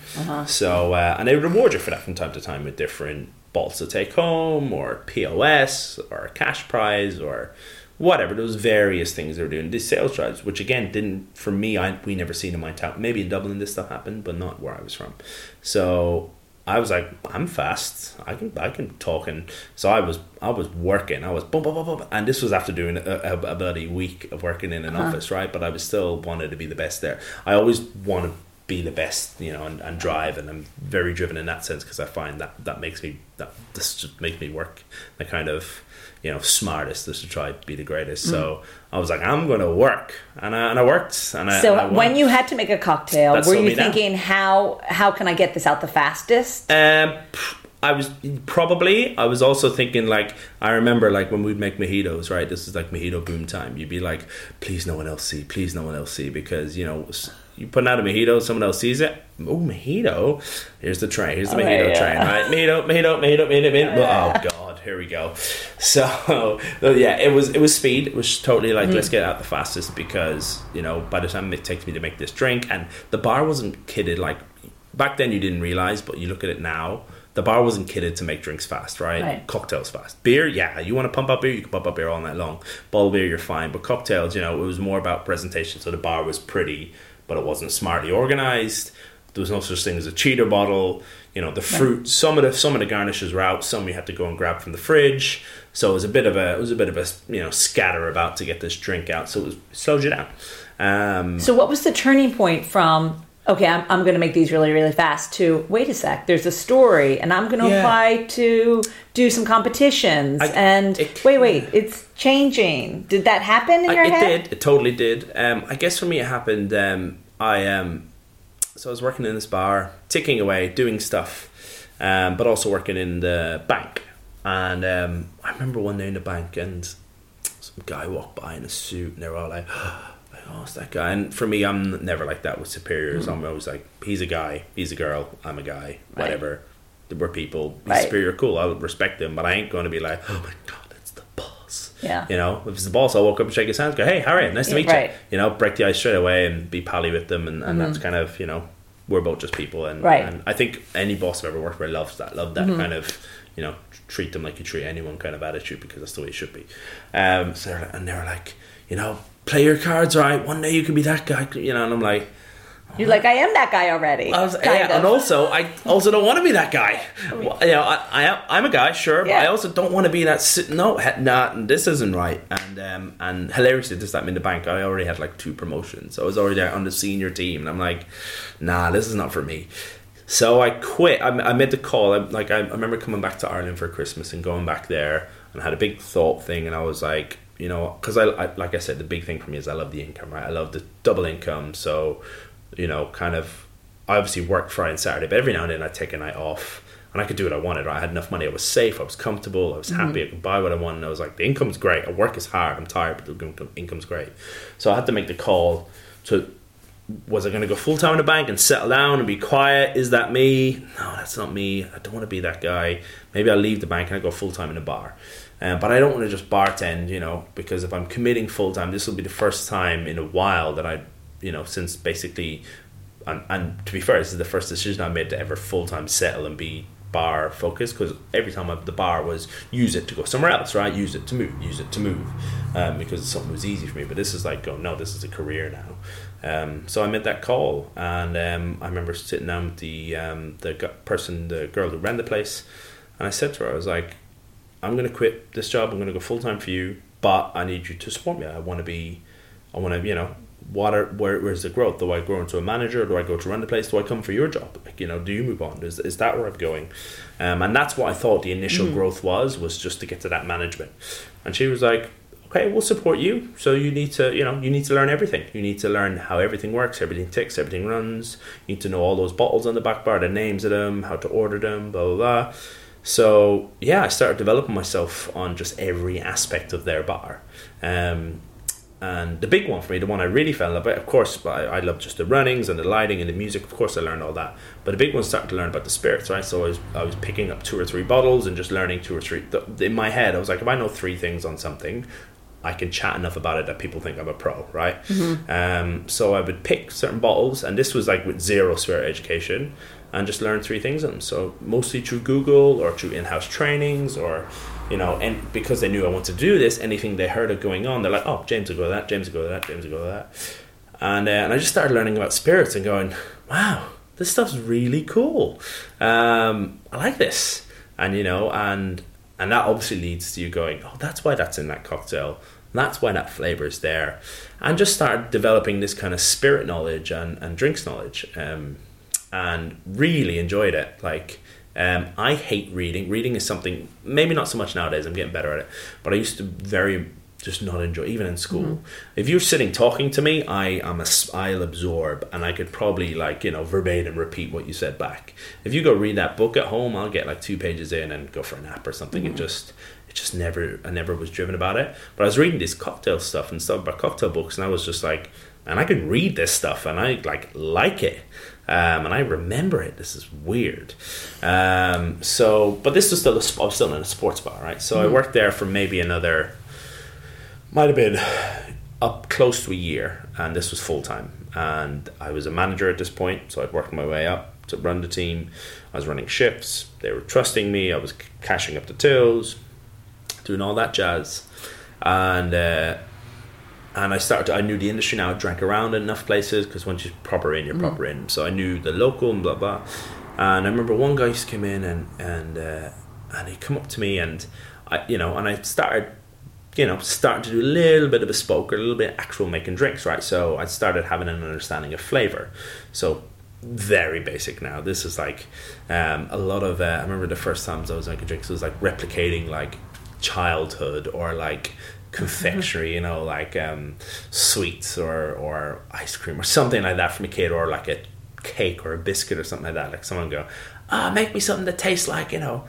So uh, and they reward you for that from time to time with different balls to take home, or POS, or a cash prize, or whatever. There was various things they were doing. These sales drives, which again didn't for me, I we never seen in my town. Maybe in Dublin this stuff happened, but not where I was from. So I was like, I'm fast. I can I can talk and so I was I was working. I was boom boom boom boom, and this was after doing a, a, about a week of working in an uh-huh. office, right? But I was still wanted to be the best there. I always want to be the best, you know, and, and drive. And I'm very driven in that sense because I find that that makes me that this just makes me work the kind of you know smartest is to try to be the greatest. Mm. So I was like, I'm going to work, and I, and I worked. And I, so and I when you had to make a cocktail, were you thinking down. how how can I get this out the fastest? Um, I was probably. I was also thinking like I remember like when we'd make mojitos, right? This is like mojito boom time. You'd be like, please no one else see, please no one else see, because you know you put out a mojito, someone else sees it. Oh, mojito! Here's the train. Here's the oh, mojito yeah. train, right? Mojito, mojito, mojito, mojito, mojito. [LAUGHS] Oh god, here we go. [LAUGHS] So yeah, it was it was speed. It was totally like mm. let's get out the fastest because you know by the time it takes me to make this drink, and the bar wasn't kidded like back then. You didn't realize, but you look at it now the bar wasn't kidded to make drinks fast, right? right? Cocktails fast. Beer, yeah, you want to pump up beer, you can pump up beer all night long. Ball beer, you're fine. But cocktails, you know, it was more about presentation. So the bar was pretty, but it wasn't smartly organized. There was no such thing as a cheater bottle. You know, the fruit. Right. Some of the some of the garnishes were out. Some we had to go and grab from the fridge. So it was a bit of a it was a bit of a you know scatter about to get this drink out. So it, was, it slowed you down. Um, so what was the turning point from okay, I'm, I'm going to make these really, really fast to wait a sec, there's a story and I'm going to yeah. apply to do some competitions. I, and it, wait, wait, it's changing. Did that happen in I, your it head? It did. It totally did. Um, I guess for me, it happened. Um, I um, so I was working in this bar, ticking away, doing stuff, um, but also working in the bank. And um, I remember one day in the bank, and some guy walked by in a suit, and they were all like, [GASPS] oh, it's that guy. And for me, I'm never like that with superiors. Mm-hmm. I'm always like, he's a guy, he's a girl, I'm a guy, whatever. Right. We're people. He's right. superior, cool. I'll respect him, but I ain't going to be like, oh my god, it's the boss. Yeah. You know, if it's the boss, I'll walk up and shake his hand, go, hey, Harry, nice to meet right. you. You know, break the ice straight away and be pally with them, and, and mm-hmm. that's kind of you know, we're both just people, and right. and I think any boss I've ever worked with loves that, love that mm-hmm. kind of you know, treat them like you treat anyone kind of attitude because that's the way it should be. Um, so and they were like, you know, play your cards right. One day you can be that guy, you know. And I'm like, you're like, I am that guy already. I was, yeah, and also, I also don't want to be that guy. Well, you know, I, I am, I'm a guy, sure, yeah. but I also don't want to be that. No, nah, this isn't right. And um, and hilariously, this time in the bank, I already had like two promotions. I was already on the senior team, and I'm like, nah, this is not for me. So I quit. I, I made the call. I, like I, I remember coming back to Ireland for Christmas and going back there, and had a big thought thing, and I was like, you know, because I, I, like I said, the big thing for me is I love the income, right? I love the double income. So, you know, kind of, I obviously work Friday and Saturday, but every now and then I'd take a night off and I could do what I wanted. Right? I had enough money. I was safe. I was comfortable. I was mm-hmm. happy. I could buy what I wanted. I was like, the income's great. I work is hard. I'm tired, but the income's great. So I had to make the call to was I going to go full time in the bank and settle down and be quiet? Is that me? No, that's not me. I don't want to be that guy. Maybe I'll leave the bank and I go full time in a bar. Um, but I don't want to just bartend, you know, because if I'm committing full time, this will be the first time in a while that I, you know, since basically, and, and to be fair, this is the first decision I made to ever full time settle and be bar focused because every time I, the bar was use it to go somewhere else, right? Use it to move, use it to move, um, because something was easy for me. But this is like, oh no, this is a career now. Um, so I made that call, and um, I remember sitting down with the um, the person, the girl who ran the place, and I said to her, I was like, I'm going to quit this job. I'm going to go full time for you, but I need you to support me. I want to be, I want to, you know, what are, where, where's the growth? Do I grow into a manager? Do I go to run the place? Do I come for your job? Like, you know, do you move on? Is, is that where I'm going? Um, and that's what I thought the initial mm. growth was, was just to get to that management. And she was like, okay, we'll support you. So you need to, you know, you need to learn everything. You need to learn how everything works, everything ticks, everything runs. You need to know all those bottles on the back bar, the names of them, how to order them, blah, blah, blah. So yeah, I started developing myself on just every aspect of their bar. Um, and the big one for me, the one I really fell in love with, of course, I, I love just the runnings and the lighting and the music. Of course, I learned all that. But the big one started to learn about the spirits, right? So I was, I was picking up two or three bottles and just learning two or three. In my head, I was like, if I know three things on something, I can chat enough about it that people think I'm a pro, right? Mm-hmm. Um, so I would pick certain bottles, and this was like with zero spirit education and just learn three things of them. So mostly through Google or through in-house trainings or you know, and because they knew I wanted to do this, anything they heard of going on, they're like, "Oh, James will go to that. James will go to that. James will go to that." And uh, and I just started learning about spirits and going, "Wow, this stuff's really cool. Um, I like this." And you know, and and that obviously leads to you going, "Oh, that's why that's in that cocktail." that's why that flavor is there. And just started developing this kind of spirit knowledge and, and drinks knowledge. Um, and really enjoyed it. Like, um, I hate reading. Reading is something, maybe not so much nowadays, I'm getting better at it, but I used to very just not enjoy even in school mm-hmm. if you're sitting talking to me i am a i'll absorb and i could probably like you know verbatim repeat what you said back if you go read that book at home i'll get like two pages in and go for a nap or something mm-hmm. it just it just never i never was driven about it but i was reading this cocktail stuff and stuff about cocktail books and i was just like and i could read this stuff and i like like it um, and I remember it. This is weird. Um, so, but this was still a, I was still in a sports bar, right? So mm-hmm. I worked there for maybe another, might have been up close to a year, and this was full time. And I was a manager at this point, so I'd worked my way up to run the team. I was running shifts. They were trusting me. I was cashing up the tills, doing all that jazz, and. Uh, and I started. To, I knew the industry now. I drank around in enough places because once you're proper in, you're mm. proper in. So I knew the local and blah blah. And I remember one guy used to come in and and uh, and he come up to me and I you know and I started you know starting to do a little bit of bespoke or a little bit actual making drinks right. So I started having an understanding of flavor. So very basic now. This is like um, a lot of. Uh, I remember the first times I was making drinks. It was like replicating like childhood or like confectionery, you know, like um, sweets or, or ice cream or something like that from a kid, or like a cake or a biscuit or something like that. Like someone go, ah, oh, make me something that tastes like, you know,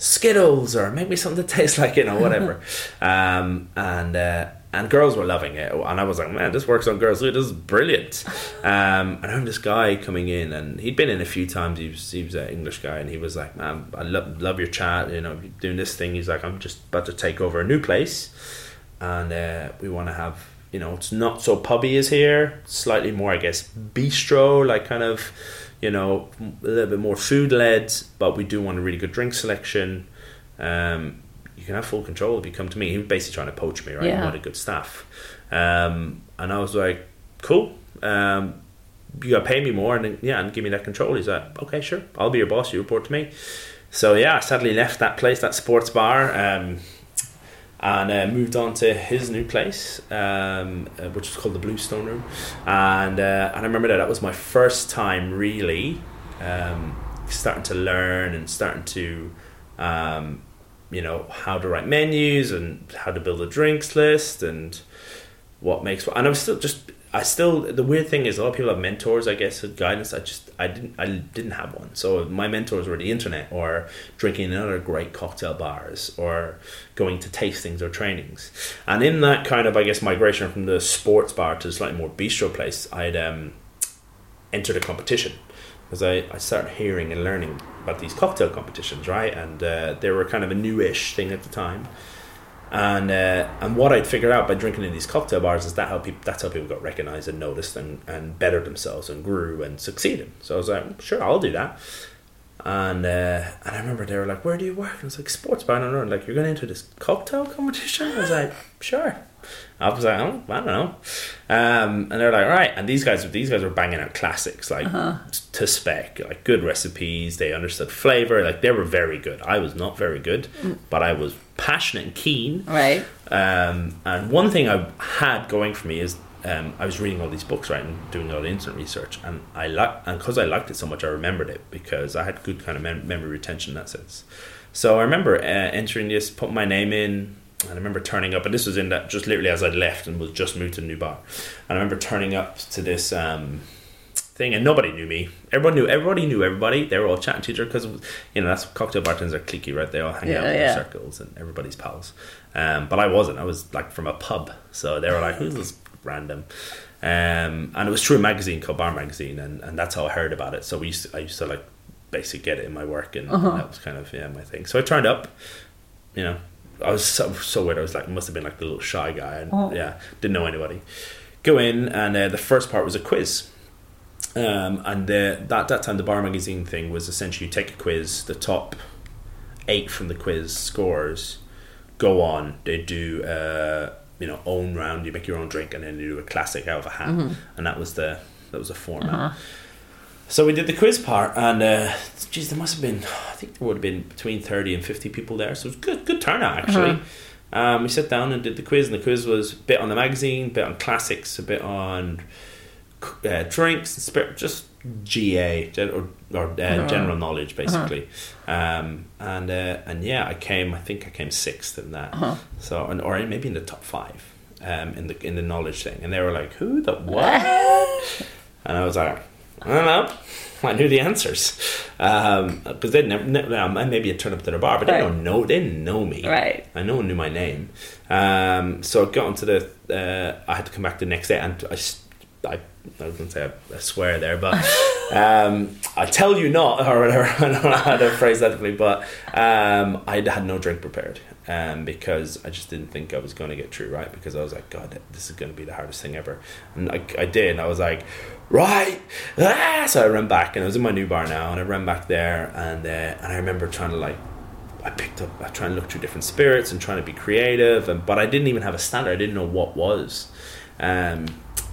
Skittles or make me something that [LAUGHS] tastes like, you know, whatever. [LAUGHS] um, and, uh, and girls were loving it, and I was like, "Man, this works on girls. This is brilliant." Um, and I remember this guy coming in, and he'd been in a few times. He was he was an English guy, and he was like, "Man, I love love your chat. You know, doing this thing." He's like, "I'm just about to take over a new place." And uh, we want to have you know it's not so pubby as here. Slightly more i guess bistro like kind of you know a little bit more food led but we do want a really good drink selection. Um, you can have full control if you come to me. He was basically trying to poach me right? Yeah. he wanted good staff. Um, and i was like cool. Um, you gotta pay me more and yeah and give me that control. He's like okay sure. I'll be your boss. You report to me. So yeah i sadly left that place that sports bar. Um, and uh, moved on to his new place, um, uh, which was called the Bluestone Room. And uh, and I remember that that was my first time really um, starting to learn and starting to, um, you know, how to write menus and how to build a drinks list and what makes. what. And I was still just I still the weird thing is a lot of people have mentors, I guess, with guidance. I just I didn't I didn't have one. So my mentors were the internet or drinking in other great cocktail bars or going to tastings or trainings. And in that kind of I guess migration from the sports bar to the slightly more bistro place, I'd um, entered a competition because I, I started hearing and learning about these cocktail competitions, right? And uh, they were kind of a newish thing at the time and uh, and what I'd figured out by drinking in these cocktail bars is that how people that's how people got recognized and noticed and, and bettered themselves and grew and succeeded. So I was like, sure, I'll do that. And uh, and I remember they were like, "Where do you work?" And I was like, "Sports bar." And I'm like, "You're going into this cocktail competition?" I was like, "Sure." I was like, oh, I don't know. Um, and they're like, all right. And these guys, these guys were banging out classics, like uh-huh. to spec, like good recipes. They understood flavor. Like they were very good. I was not very good, mm. but I was passionate and keen. Right. Um, and one thing I had going for me is um, I was reading all these books, right, and doing all the instant research, and I like, and because I liked it so much, I remembered it because I had good kind of mem- memory retention in that sense. So I remember uh, entering this, put my name in, and I remember turning up, and this was in that just literally as I'd left and was just moved to a new bar. And I remember turning up to this um, thing, and nobody knew me. Everyone knew everybody knew everybody. They were all chatting to each other because you know that's cocktail bartenders are cliquey, right? They all hang yeah, out in yeah. circles, and everybody's pals. Um, but I wasn't. I was like from a pub, so they were like, "Who's this random?" Um, and it was through a magazine called Bar Magazine, and, and that's how I heard about it. So we used to, I used to like basically get it in my work, and uh-huh. that was kind of yeah my thing. So I turned up, you know, I was so, so weird. I was like, must have been like the little shy guy, and oh. yeah, didn't know anybody. Go in, and uh, the first part was a quiz. Um, and the, that that time, the Bar Magazine thing was essentially you take a quiz, the top eight from the quiz scores go on. They do uh, you know own round. You make your own drink, and then you do a classic out of a hat, mm-hmm. and that was the that was the format. Uh-huh. So we did the quiz part, and uh, geez, there must have been, I think there would have been between thirty and fifty people there. So it was good, good turnout actually. Uh-huh. Um, we sat down and did the quiz, and the quiz was a bit on the magazine, a bit on classics, a bit on uh, drinks, and spirit, just GA or, or uh, Uh-huh. general knowledge, basically. Um, and uh, and yeah, I came. I think I came sixth in that. Uh-huh. So and, or maybe in the top five um, in the in the knowledge thing, and they were like, "Who the [LAUGHS] what?" and I was like, "I don't know." I knew the answers because they'd never. ne- um, maybe I'd turn up to the bar, but they don't know. They didn't know me. Right. I no one knew my name. Um, so I got onto the. Uh, I had to come back the next day, and I, I, I was going to say I, I swear there, but [LAUGHS] um, I tell you not, [LAUGHS] or whatever. I don't know how to phrase that, but um, I had no drink prepared um, because I just didn't think I was going to get through right because I was like, God, this is going to be the hardest thing ever, and I, I did. And I was like, right, ah! so I ran back, and I was in my new bar now, and I ran back there, and uh, and I remember trying to like I picked up, I trying to look through different spirits and trying to be creative, and but I didn't even have a standard. I didn't know what was, um,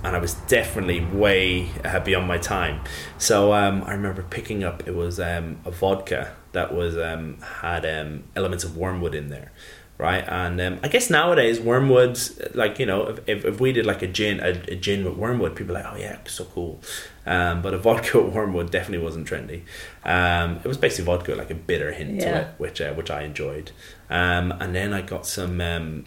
and I was definitely way uh, beyond my time. So um, I remember picking up. It was um, a vodka that was um, had um, elements of wormwood in there, right? And um, I guess nowadays wormwood, like you know, if, if, if we did like a gin, a, a gin with wormwood, people are like, oh yeah, so cool. Um, but a vodka [LAUGHS] with wormwood definitely wasn't trendy. Um, it was basically vodka, like a bitter hint to it, which uh, which I enjoyed. Um, and then I got some.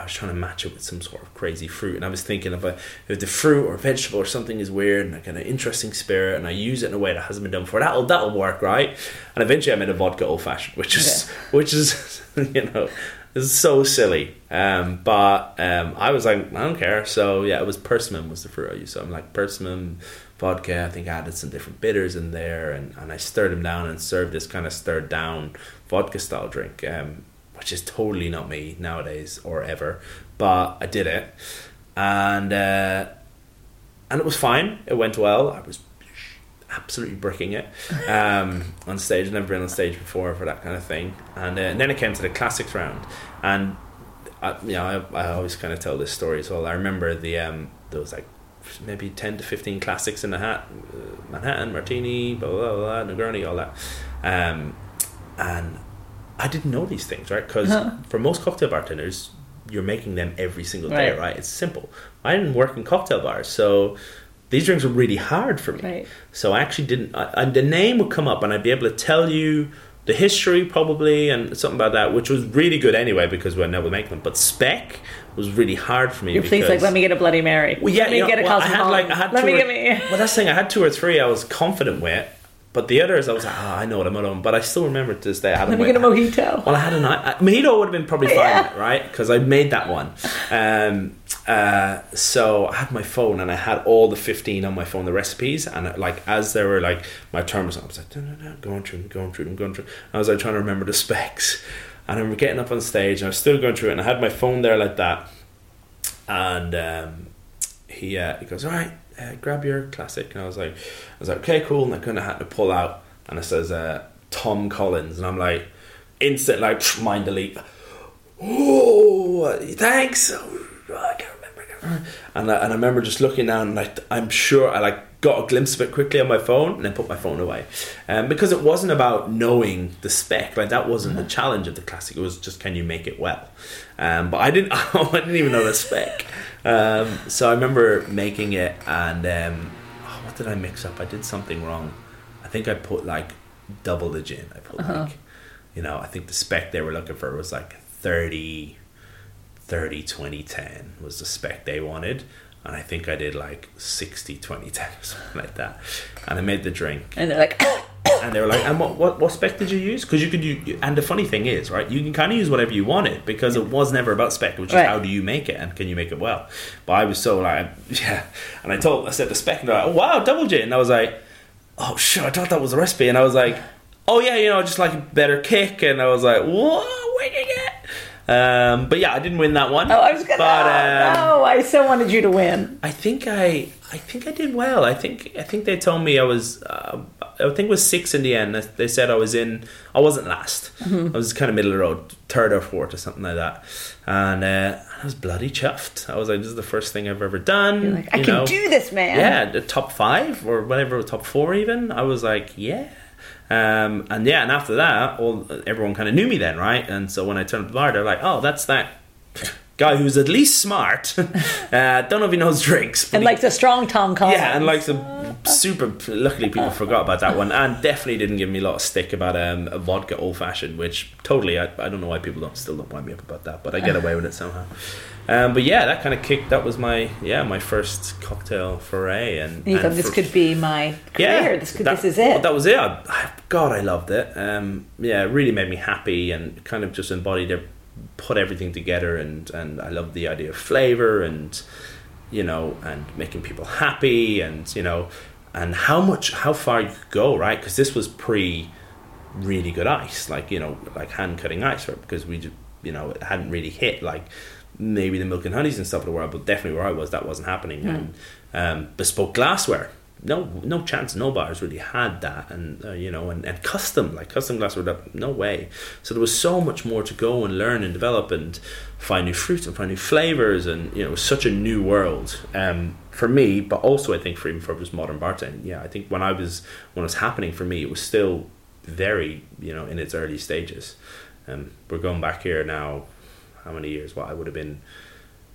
I was trying to match it with some sort of crazy fruit, and I was thinking if, I, if the fruit or vegetable or something is weird and like an interesting spirit, and I use it in a way that hasn't been done before, that'll that'll work, right? And eventually, I made a vodka old fashioned, which is [LAUGHS] which is [LAUGHS] you know is so silly. Um, but um, I was like, I don't care. So yeah, it was persimmon was the fruit I used. So I'm like persimmon vodka. I think I added some different bitters in there, and, and I stirred them down and served this kind of stirred down vodka style drink. Um, which is totally not me nowadays or ever, but I did it, and uh, and it was fine. It went well. I was absolutely bricking it um, on stage. I've never been on stage before for that kind of thing, and, uh, and then it came to the classics round, and I, you know I, I always kind of tell this story as well. I remember the um, there was like maybe ten to fifteen classics in the hat, uh, Manhattan, Martini, blah blah blah, Negroni, all that, um, and I didn't know these things, right? Because Uh-huh. for most cocktail bartenders, you're making them every single day, Right. right? It's simple. I didn't work in cocktail bars, so these drinks were really hard for me. Right. So I actually didn't. I, and the name would come up, and I'd be able to tell you the history probably and something about that, which was really good anyway because we never make them. But spec was really hard for me. You're please like, let me get a Bloody Mary. well, yeah, let me you know, get a well, I had like I had let me or, get me. [LAUGHS] Well, that's the thing. I had two or three I was confident with, but the others I was like, oh, I know what I'm on. But I still remember to this day. I had Let me get a mojito. well, I had a night. Mojito would have been probably fine, Yeah. right? Because I made that one. Um, uh, so I had my phone and I had all the 15 on my phone, the recipes. And uh, like, as they were like, my term was, I was like, no, no, no, going through them, going through them, going through. I was like trying to remember the [LAUGHS] specs. And I am getting up on stage and I was still going through it. And I had my phone there like that. And um, he, uh, he goes, all right, uh, grab your classic. And I was like, I was like, okay, cool. And I kind of had to pull out. And it says, uh, Tom Collins. And I'm like, instant, like, mind delete. Oh, thanks. Oh, I can't remember. I can't remember. And I, and I remember just looking down, and like, I'm sure I like got a glimpse of it quickly on my phone, and then put my phone away, um, because it wasn't about knowing the spec. Like that wasn't the challenge of the classic. It was just can you make it well. Um, but I didn't. [LAUGHS] I didn't even know the spec. Um, so I remember making it, and um, oh, what did I mix up? I did something wrong. I think I put like double the gin. I put like, you know, I think the spec they were looking for was like 30, 30, 20, 10 was the spec they wanted. And I think I did like 60, 20, 10 [LAUGHS] or something like that. And I made the drink. And they're like, And they were like, and what, what, what spec did you use? Because you could use, and the funny thing is, right, you can kind of use whatever you wanted because it was never about spec, which is Right. how do you make it and can you make it well? But I was so like, [LAUGHS] yeah. And I told, I said the spec, and they're like, oh, wow, double gin. And I was like, oh, shit, I thought that was the recipe. And I was like, oh, yeah, you know, just like a better kick. And I was like, whoa, winging it. Um, but yeah, I didn't win that one. oh, I was gonna. But, um, no, I so wanted you to win. I think I, I think I did well. I think, I think they told me I was, uh, I think it was six in the end. They said I was in, I wasn't last. Mm-hmm. I was kind of middle of the road, third or fourth or something like that. And uh, I was bloody chuffed. I was like, this is the first thing I've ever done. You're like, I you can know. do this, man. Yeah, the top five or whatever, top four even. I was like, yeah. Um, and yeah, and after that, all everyone kind of knew me then, right? And so when I turned up the bar, they're like, "Oh, that's that guy who's at least smart. [LAUGHS] uh, don't know if he knows drinks, And he- like the strong Tom Collins. yeah, and like some super. Luckily, people forgot about that one, and definitely didn't give me a lot of stick about um, a vodka old fashioned, which totally I, I don't know why people don't still don't wind me up about that, but I get away with it somehow. Um, but yeah, that kind of kicked. That was my yeah my first cocktail foray, and, you and thought this for- could be my career. this could, that- this is it. That was it. I, I- God, I loved it. Um, yeah, it really made me happy and kind of just embodied it, put everything together, and and I love the idea of flavor and you know and making people happy and you know and how much how far you could go, right? Because this was pre really good ice, like you know, like hand cutting ice, right? Because we, ju- you know, it hadn't really hit like maybe the milk and honeys and stuff of the world, but definitely where I was, that wasn't happening. And um, bespoke glassware, no, no chance, no bars really had that, and uh, you know, and, and custom, like custom glassware, that no way. So there was so much more to go and learn and develop and find new fruits and find new flavors, and you know, was such a new world. Um, for me, but also I think for even for just modern bartending, yeah, I think when I was when it was happening for me, it was still very you know in its early stages. Um, we're going back here now. How many years? Well, I would have been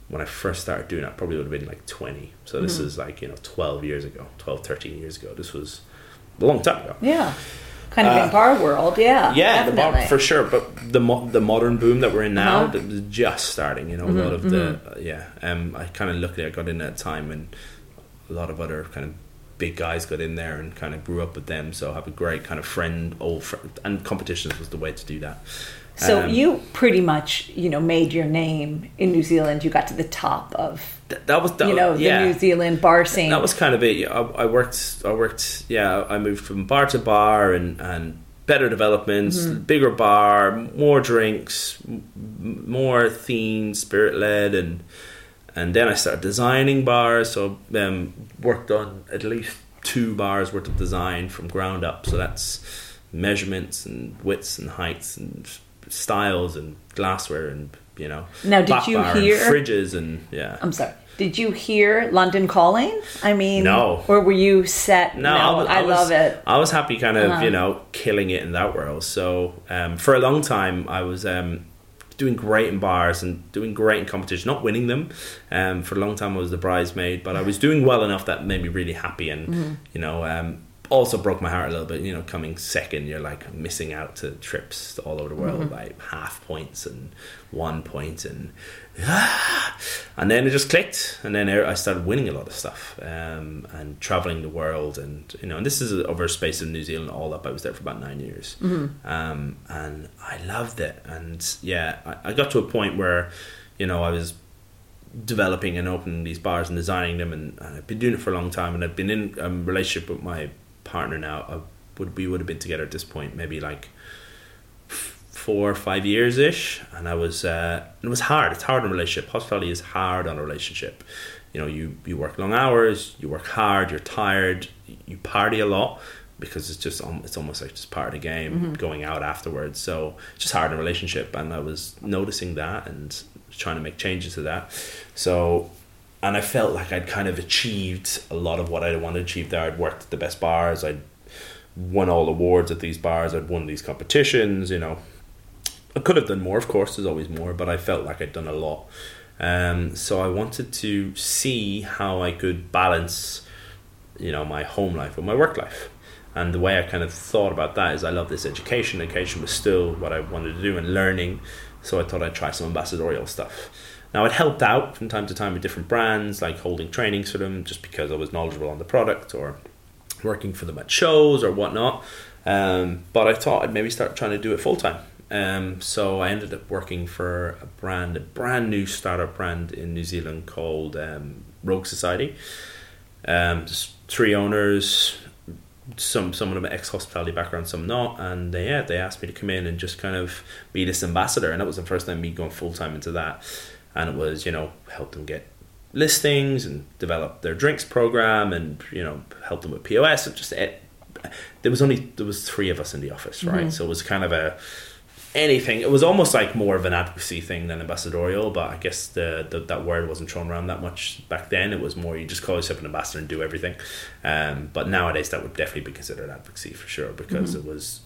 when I first started doing that. Probably would have been like twenty. So this is like you know twelve years ago, 12, 13 years ago. This was a long time ago. yeah. Kind of Uh, in bar world, yeah. Yeah, mo- for sure. But the mo- the modern boom that we're in now, Uh-huh. that was just starting. You know, a lot of the uh, yeah. Um, I kind of luckily I got in at a time when a lot of other kind of big guys got in there and kind of grew up with them. So I have a great kind of friend, old friend, and competitions was the way to do that. So Um, you pretty much, you know, made your name in New Zealand. You got to the top of, th- that was that, you know, yeah. the New Zealand bar scene. That was kind of it. I, I worked. I worked. Yeah, I moved from bar to bar and and better developments, Mm-hmm. bigger bar, more drinks, more themed, spirit led, and and then I started designing bars. So um, worked on at least two bars worth of design from ground up. So that's measurements and widths and heights and styles and glassware and you know. Now, did you hear- fridges and yeah. I'm sorry. Did you hear London Calling? I mean, No. Or were you set? No, I, was- was- love it. I was happy, kind of, Uh-huh. you know, killing it in that world. So um, for a long time, I was um, doing great in bars and doing great in competition, not winning them. Um, for a long time, I was the bridesmaid, but I was doing well enough that made me really happy, and Mm-hmm. you know. Um, also broke my heart a little bit, you know, coming second, you're like missing out to trips all over the world Mm-hmm. by half points and one point and [SIGHS] and then it just clicked and then I started winning a lot of stuff um, and traveling the world and you know and this is over a space in New Zealand all up I was there for about nine years um, and I loved it and yeah I, I got to a point where you know I was developing and opening these bars and designing them and, and I've been doing it for a long time and I've been in a relationship with my partner now I would we would have been together at this point maybe like four or five years ish, and I was uh, it was hard. It's hard in a relationship. Hospitality is hard on a relationship. You know, you you work long hours, you work hard, you're tired, you party a lot because it's just um, it's almost like just part of the game. Going out afterwards, so it's just hard in a relationship, and I was noticing that and trying to make changes to that. So. And I felt like I'd kind of achieved a lot of what I wanted to achieve there. I'd worked at the best bars. I'd won all awards at these bars. I'd won these competitions. You know, I could have done more, of course, there's always more, but I felt like I'd done a lot. Um, so I wanted to see how I could balance, you know, my home life with my work life. And the way I kind of thought about that is I love this education. Education was still what I wanted to do and learning. So I thought I'd try some ambassadorial stuff. Now it helped out from time to time with different brands, like holding trainings for them, just because I was knowledgeable on the product or working for them at shows or whatnot. Um, but I thought I'd maybe start trying to do it full time. Um, so I ended up working for a brand, a brand new startup brand in New Zealand called um, Rogue Society. Um, just three owners, some some of them ex hospitality background, some not, and they yeah they asked me to come in and just kind of be this ambassador, and that was the first time me going full time into that, and it was you know help them get listings and develop their drinks program and you know help them with POS and just it, there was only there was three of us in the office right? So it was kind of a anything it was almost like more of an advocacy thing than ambassadorial but I guess the, the that word wasn't thrown around that much back then. It was more you just call yourself an ambassador and do everything. Um, but nowadays that would definitely be considered advocacy for sure because it was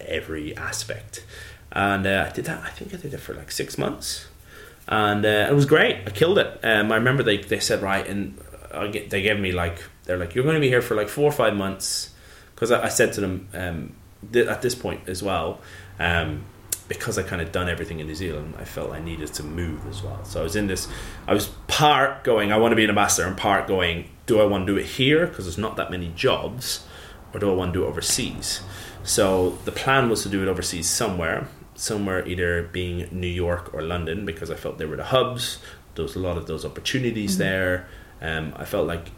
every aspect. And uh, I did that I think I did it for like six months and uh, it was great. I killed it. Um, I remember they they said right, and get, they gave me like they're like you're going to be here for like four or five months because I, I, said to them um, th- at this point as well. Um, because I kind of done everything in New Zealand, I felt I needed to move as well. So I was in this, I was part going, I want to be an ambassador, and part going, do I want to do it here because there's not that many jobs, or do I want to do it overseas? So the plan was to do it overseas somewhere, somewhere either being New York or London because I felt they were the hubs. There was a lot of those opportunities mm-hmm. there. Um, I felt like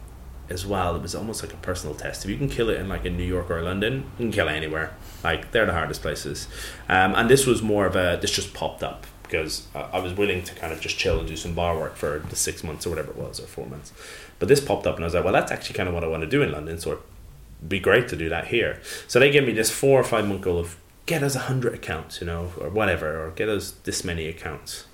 as well it was almost like a personal test. If you can kill it in like in New York or London, you can kill it anywhere. Like they're the hardest places. Um, and this was more of a this just popped up because I was willing to kind of just chill and do some bar work for the six months or whatever it was or four months. But this popped up and I was like, well, that's actually kind of what I want to do in London. So it'd be great to do that here. So they gave me this four or five month goal of get us a hundred accounts, you know, or whatever, or get us this many accounts.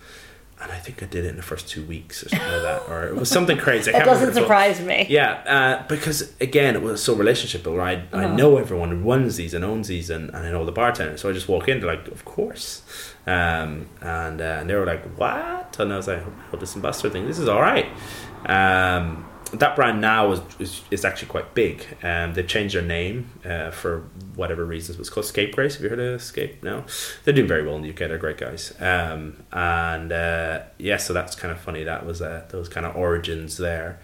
And I think I did it in the first two weeks or something like that, or it was something [LAUGHS] crazy. that doesn't surprise me. Yeah, uh, because again, it was so relationship builder. I, uh-huh. I know everyone who runs these and owns these, and, and I know the bartenders. So I just walk in, they're like, of course. Um, and, uh, and they were like, what? And I was like, oh, this ambassador thing, this is all right. Um, that brand now is, is, is actually quite big. Um, they've changed their name uh, for whatever reasons. It's called Scapegrace. Have you heard of Scape? No, they're doing very well in the UK. They're great guys. Um, and uh, yeah, so that's kind of funny. That was uh, those kind of origins there.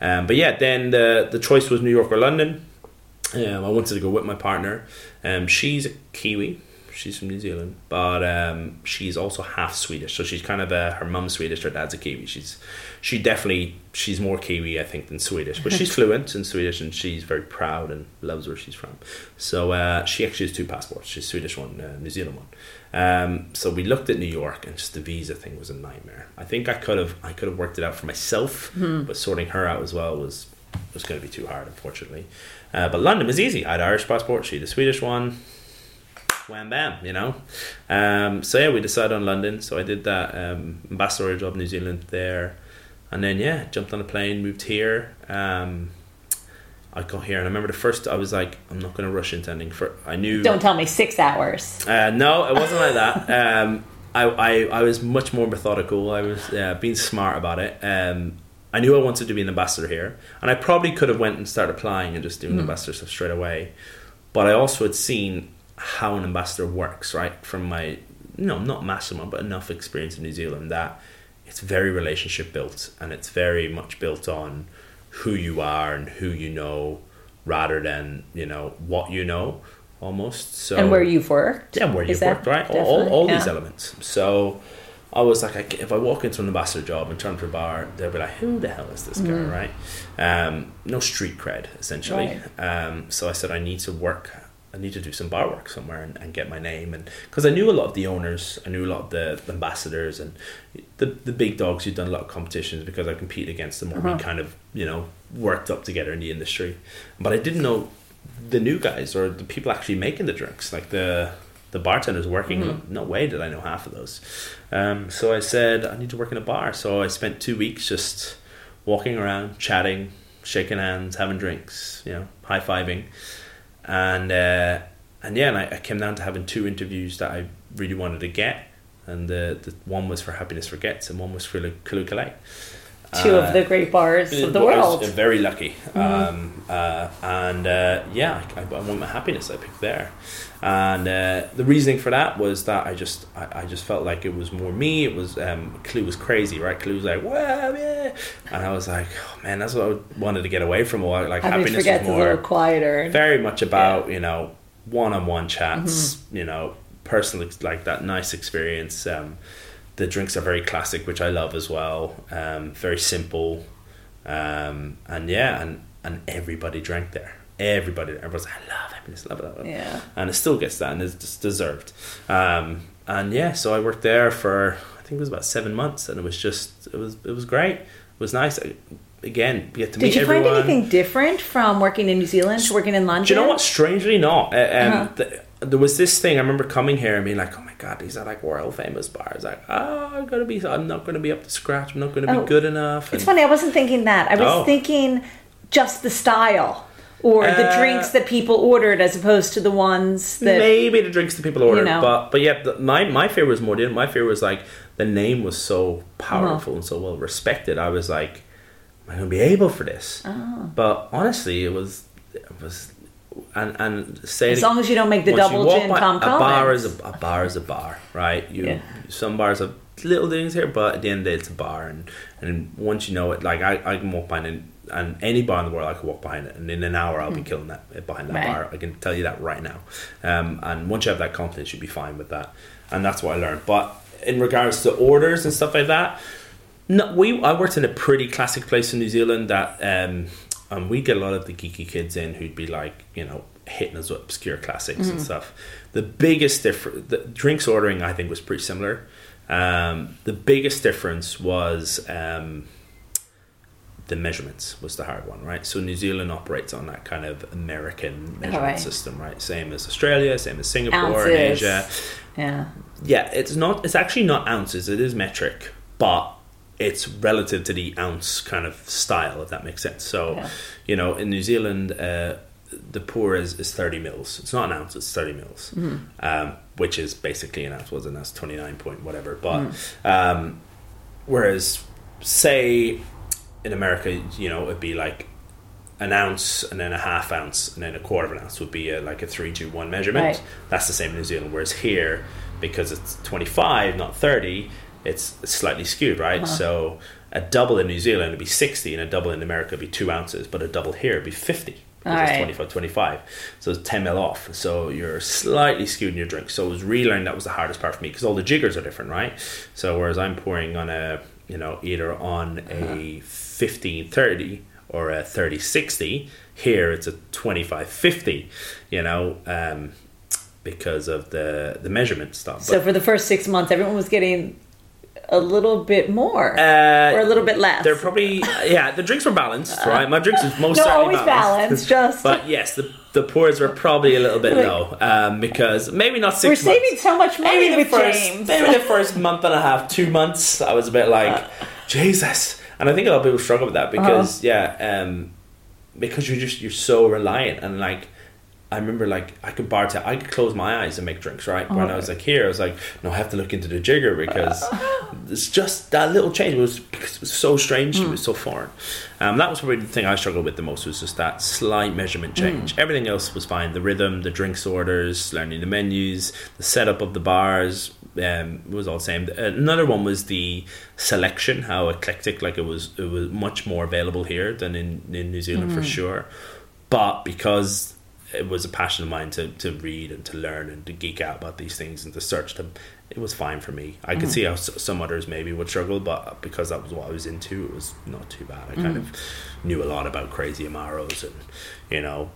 Um, but yeah, then the the choice was New York or London. Um, I wanted to go with my partner. Um, she's a Kiwi. She's from New Zealand, but um, she's also half Swedish. So she's kind of a her mum's Swedish, her dad's a Kiwi. She's she definitely she's more Kiwi, I think, than Swedish, but she's [LAUGHS] fluent in Swedish and she's very proud and loves where she's from. So uh, she actually has two passports. She's Swedish one, uh, New Zealand one. Um, so we looked at New York, and just the visa thing was a nightmare. I think I could have I could have worked it out for myself, mm. but sorting her out as well was was going to be too hard, unfortunately. Uh, but London was easy. I had Irish passport. She had a Swedish one wham bam, you know. Um, so yeah, we decided on London. So I did that um, ambassador job in New Zealand there, and then yeah, jumped on a plane, moved here. Um, I got here, and I remember the first. I was like, I'm not going to rush into anything. For I knew. Don't tell me six hours. Uh, no, it wasn't like that. [LAUGHS] Um, I, I I was much more methodical. I was uh, being smart about it. Um, I knew I wanted to be an ambassador here, and I probably could have went and started applying and just doing mm. ambassador stuff straight away. But I also had seen how an ambassador works, right? From my no, not massive but enough experience in New Zealand that it's very relationship built and it's very much built on who you are and who you know rather than, you know, what you know almost. So And where you've worked. Yeah, where you've worked, right? All, all, all yeah. these elements. So I was like, if I walk into an ambassador job and turn to a bar, they'll be like, "Who the hell is this guy?" Mm. Right? Um, no street cred, essentially. Right. Um, so I said, I need to work I need to do some bar work somewhere and, and get my name and because I knew a lot of the owners, I knew a lot of the, ambassadors and the the big dogs who'd done a lot of competitions because I compete against them or uh-huh. we kind of you know worked up together in the industry, but I didn't know the new guys or the people actually making the drinks like the the bartenders working. Mm-hmm. No way did I know half of those. Um, so I said I need to work in a bar. So I spent two weeks just walking around, chatting, shaking hands, having drinks, you know, high fiving and uh, and yeah, and I, I, came down to having two interviews that I really wanted to get, and the, the one was for Happiness Forgets, and one was for Callooh Callay. Two uh, of the great bars of the world. very lucky, mm-hmm. um, uh, and uh, yeah, I, I, won my happiness. I picked there, and uh, the reasoning for that was that I just I, I, just felt like it was more me. It was um, Clue was crazy, right? Clue was like, well, yeah, and I was like, oh, man, that's what I wanted to get away from. Like happiness was more quieter, very much about yeah. you know one-on-one chats, mm-hmm. you know, personal like that nice experience. Um, the drinks are very classic, which I love as well. Um, very simple, um, and yeah, and and everybody drank there. Everybody, everyone's like, I love happiness, love it, love it. Yeah, and it still gets that, and it's deserved. Um, and yeah, so I worked there for I think it was about seven months, and it was just it was it was great. It was nice. Again, get to Did meet you everyone. find anything different from working in New Zealand to working in London? Do you know what? Strangely, not. Uh, um, uh-huh. the, there was this thing I remember coming here and being like, "Oh god, these are like world famous bars." Like, oh, I'm gonna be, I'm not gonna be up to scratch. I'm not gonna be oh, good enough. And, it's funny. I wasn't thinking that. I was oh. thinking just the style. or the Uh, drinks that people ordered as opposed to the ones that maybe the drinks that people ordered, know. but but yeah, the, my my favorite was more. My favorite was like the name was so uh-huh. powerful and so well respected. I was like, am I going to be able for this? Oh. But honestly, it was it was. And and say as long as you don't make the double gin by- Tom a bar is a, a bar is a bar, right? You Yeah. some bars have little things here, but at the end of the day, it's a bar, and and once you know it, like I, I can walk behind it, and any bar in the world, I can walk behind it, and in an hour, I'll be killing that behind that Hmm. Right. bar. I can tell you that right now. Um, and once you have that confidence, you'll be fine with that, and that's what I learned. But in regards to orders and stuff like that, no, we I worked in a pretty classic place in New Zealand that um, and we get a lot of the geeky kids in who'd be like, you know, hitting us with obscure classics and stuff. The biggest difference, the drinks ordering, I think, was pretty similar. Um, the biggest difference was um, the measurements was the hard one, right? So New Zealand operates on that kind of American measurement right. system, right? Same as Australia, same as Singapore and Asia yeah. yeah, it's not. It's actually not ounces. It is metric, but it's relative to the ounce kind of style, if that makes sense. So, Yeah. you know, in New Zealand, uh, the pour is, is thirty mils. It's not an ounce. It's thirty mils, um, which is basically an ounce. Wasn't that's twenty nine point whatever. But um, whereas, say in America, you know, it'd be like an ounce and then a half ounce and then a quarter of an ounce would be a, like a three to one measurement. Right. That's the same in New Zealand. Whereas here, because it's 25, not 30, it's slightly skewed, right? So a double in New Zealand would be 60 and a double in America would be two ounces, but a double here would be 50. Because it's right. 25, 25. So it's 10 mil off. So you're slightly skewed in your drink. So it was relearning that was the hardest part for me because all the jiggers are different, right? So whereas I'm pouring on a, you know, either on a 15, 30 or a 30, 60, here it's a 25, 50, you know, um, because of the, the measurement stuff. So for the first six months, everyone was getting a little bit more Uh, or a little bit less. They're probably yeah. The drinks were balanced, right? My drinks was most no, certainly always balanced. Just But yes, the the pours were probably a little bit Like- low um, because maybe not six. we're months. saving so much money maybe the with first James. maybe the first month and a half, two months. I was a bit like Jesus, and I think a lot of people struggle with that because yeah, um, because you're just you're so reliant and like. I remember like I could bartend, I could close my eyes and make drinks, right? When I was like here, I was like, no, I have to look into the jigger because [LAUGHS] it's just that little change was because it was so strange, it was so foreign. Um, that was probably the thing I struggled with the most was just that slight measurement change. Everything else was fine. The rhythm, the drinks orders, learning the menus, the setup of the bars um, was all the same. Another one was the selection, how eclectic, like it was. It was much more available here than in in New Zealand for sure. But because it was a passion of mine to, to read and to learn and to geek out about these things and to search them. It was fine for me. I could see how some others maybe would struggle, but because that was what I was into, it was not too bad. I kind of knew a lot about crazy amaros and you know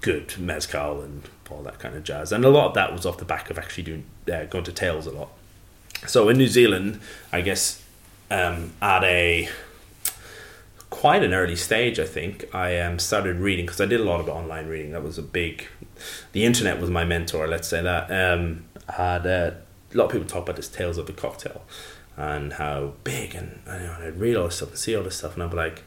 good mezcal and all that kind of jazz. And a lot of that was off the back of actually doing uh, going to Tales a lot. So in New Zealand, I guess um, at a quite an early stage, I think, I um, started reading because I did a lot of online reading. That was a big. The internet was my mentor. Let's say that. Um, had uh, a lot of people talk about this Tales of the Cocktail and how big, and, and, you know, I'd read all this stuff and see all this stuff, and I'd be like,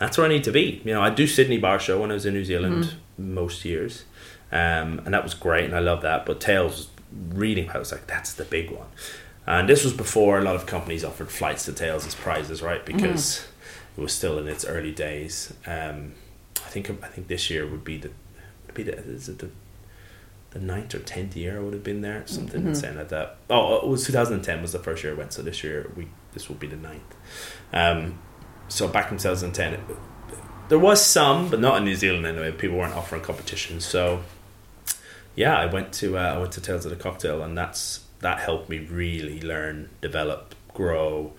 "That's where I need to be." You know, I do Sydney Bar Show when I was in New Zealand most years, um, and that was great, and I love that. But Tales reading, I was like, "That's the big one." And this was before a lot of companies offered flights to Tales as prizes, right? Because it was still in its early days. Um, I think I think this year would be the would be the is it the the ninth or tenth year I would have been there, something insane like that. Oh, it was 2010 was the first year I went, so this year we this will be the ninth. Um, so back in 2010, there was some, but not in New Zealand anyway. People weren't offering competitions, so yeah, I went to uh, I went to Tales of the Cocktail, and that's that helped me really learn, develop, grow,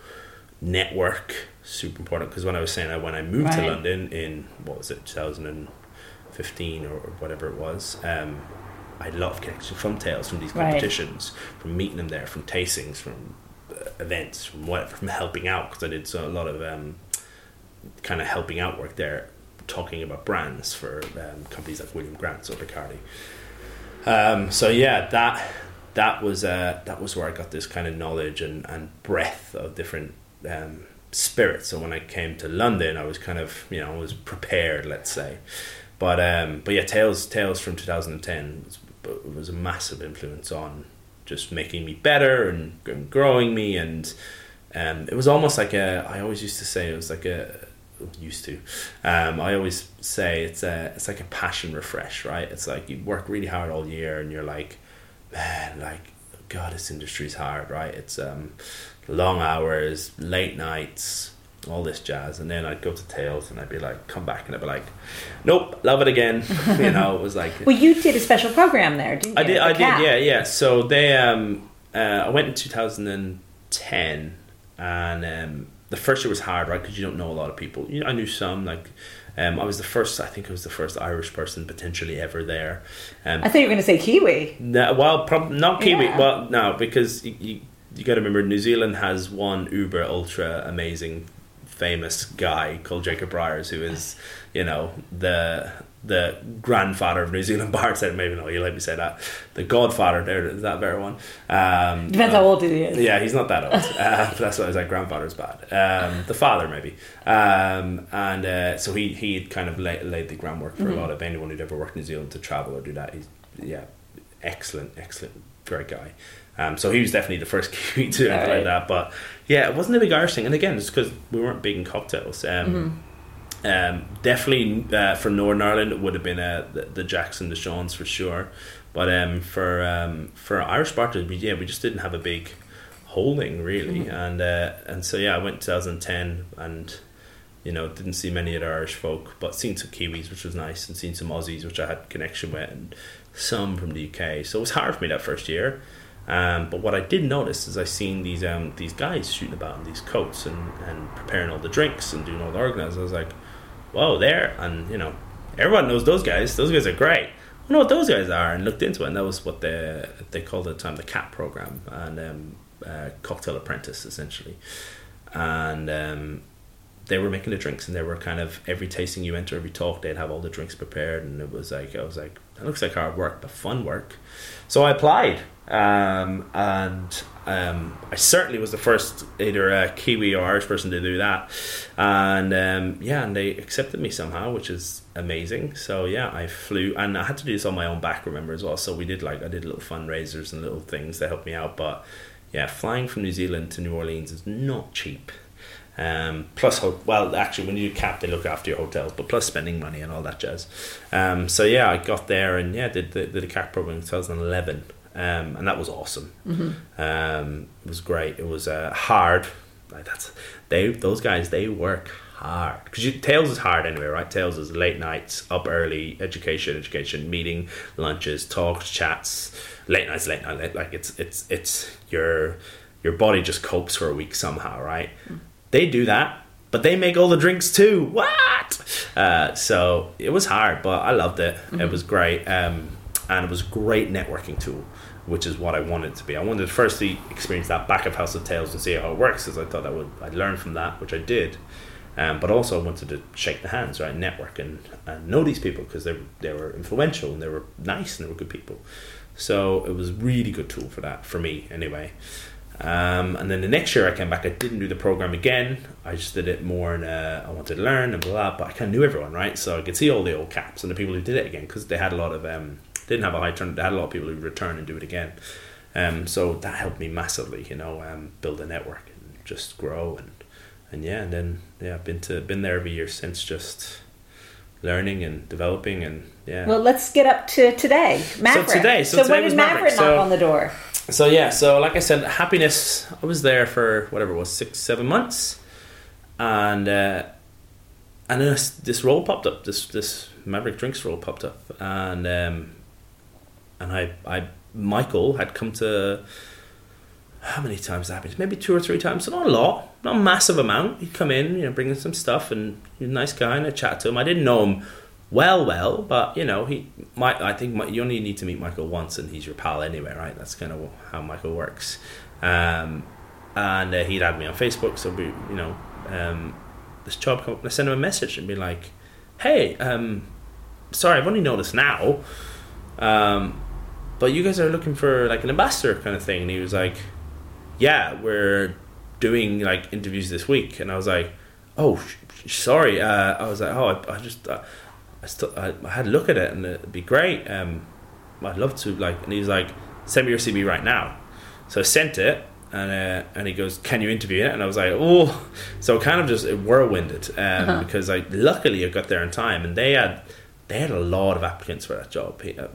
network. Super important because when I was saying that when I moved to London in what was it 2015 or, or whatever it was, um, I had a lot of connections from Tales from these Right. competitions, from meeting them there, from tastings, from uh, events, from whatever, from helping out because I did so, a lot of um, kind of helping out work there, talking about brands for um, companies like William Grant or Bacardi. Um, so yeah, that that was uh, that was where I got this kind of knowledge and, and breadth of different um, spirits. So when I came to London, I was kind of you know I was prepared, let's say. but um, but yeah, Tales Tales from 2010 was, was a massive influence on just making me better and, and growing me and um, it was almost like a I always used to say it was like a used to um, I always say it's a it's like a passion refresh right it's like you work really hard all year and you're like man like god this industry's hard right it's um, long hours late nights all this jazz. And then I'd go to Tales and I'd be like come back. And I'd be like nope love it again. [LAUGHS] You know it was like [LAUGHS] well you did a special program there didn't you? I did I did yeah yeah. So they um uh, I went in 2010 and um, the first year was hard right? Because you don't know a lot of people. You know, I knew some like um, I was the first I think I was the first Irish person potentially ever there. Um, I thought you were going to say Kiwi. No, well, prob- not Kiwi. Yeah. Well, no, because you, you, you got to remember New Zealand has one uber ultra amazing, famous guy called Jacob Briars, who is, you know, the the grandfather of New Zealand [LAUGHS] bar said maybe no, you let me say that. The godfather there is that better one. Um, depends how old he is yeah, he's not that old. uh, [LAUGHS] that's why I was like, grandfather's bad. Um, the father, maybe. Um, and uh, so he he kind of laid, laid the groundwork for a lot of anyone who'd ever worked in New Zealand to travel or do that. He's, yeah, excellent, excellent, great guy. Um, so he was definitely the first [LAUGHS] Kiwi to anything Right. that. But yeah, it wasn't a big Irish thing. And again, it's because we weren't big in cocktails. Um, um, definitely uh, for Northern Ireland, it would have been uh, the, the Jackson, the Shawns for sure. But um, for um, for Irish bartenders, we, yeah, we just didn't have a big holding really, and uh, and so yeah, I went 2010 and you know didn't see many of the Irish folk, but seen some Kiwis, which was nice, and seen some Aussies, which I had connection with, and some from the UK. So it was hard for me that first year. Um, but what I did notice is I seen these um, these guys shooting about in these coats and, and preparing all the drinks and doing all the organizing. I was like, whoa, there, and you know, everyone knows those guys. Those guys are great. I know what those guys are, and looked into it, and that was what they they called at the time the CAP program and um, uh, cocktail apprentice essentially, and um, they were making the drinks, and they were kind of every tasting you enter, every talk, they'd have all the drinks prepared, and it was like I was like, that looks like hard work, but fun work. So I applied, um, and um, I certainly was the first either uh, Kiwi or Irish person to do that, and um, yeah, and they accepted me somehow, which is amazing. So yeah, I flew, and I had to do this on my own back, remember as well. So we did like I did little fundraisers and little things that helped me out, but yeah, flying from New Zealand to New Orleans is not cheap. Um, plus, well, actually, when you do cap, they look after your hotels, but plus spending money and all that jazz. Um, so yeah, I got there and yeah, did the, did the cap program in 2011, um, and that was awesome. Um, it was great. It was uh, hard. Like that's they those guys they work hard because Tales is hard anyway, right? Tales is late nights, up early, education, education, meeting, lunches, talks, chats, late nights, late night. late- Like it's it's it's your your body just copes for a week somehow, right? They do that, but they make all the drinks too. What? Uh, so it was hard, but I loved it. It was great, um, and it was a great networking tool, which is what I wanted to be. I wanted to firstly experience that back of House of Tales and see how it works, because I thought I would I'd learn from that, which I did. Um, but also I wanted to shake the hands, right, network and, and know these people because they they were influential and they were nice and they were good people. So it was a really good tool for that for me anyway. Um, and then the next year I came back, I didn't do the program again. I just did it more, and I wanted to learn and blah, blah. But I kind of knew everyone, right? So I could see all the old caps and the people who did it again because they had a lot of um, didn't have a high turn. They had a lot of people who return and do it again. Um, so that helped me massively, you know, um, build a network and just grow and and yeah, and then yeah, I've been to been there every year since, just learning and developing and yeah. Well, let's get up to today. Maverick. So today- so so today when was did Maverick, Maverick, knock so- on the door? So yeah, so like I said, happiness. I was there for whatever it was six, seven months, and uh, and then this, this role popped up. This this Maverick Drinks role popped up, and um, and I I Michael had come to how many times that happened? Maybe two or three times. So not a lot, not a massive amount. He'd come in, you know, bring in some stuff, and he's a nice guy, and I chat to him. I didn't know him well, well, but you know, he might. I think mi- you only need to meet Michael once, and he's your pal anyway, right? That's kind of how Michael works. Um, and uh, he'd add me on Facebook, so we, you know, um, this job come up, I sent him a message and be like, "Hey, um, sorry, I've only noticed now, um, but you guys are looking for like an ambassador kind of thing." And he was like, "Yeah, we're doing like interviews this week," and I was like, "Oh, sh- sh- sorry." Uh, I was like, "Oh, I, I just." Uh, I, st- I, I had a look at it and it'd be great. Um, I'd love to like. And he was like, send me your CV right now. So I sent it, and uh, and he goes, "Can you interview it?" And I was like, "Oh," so kind of just it whirlwinded um, uh-huh. because I luckily I got there in time, and they had they had a lot of applicants for that job, uh,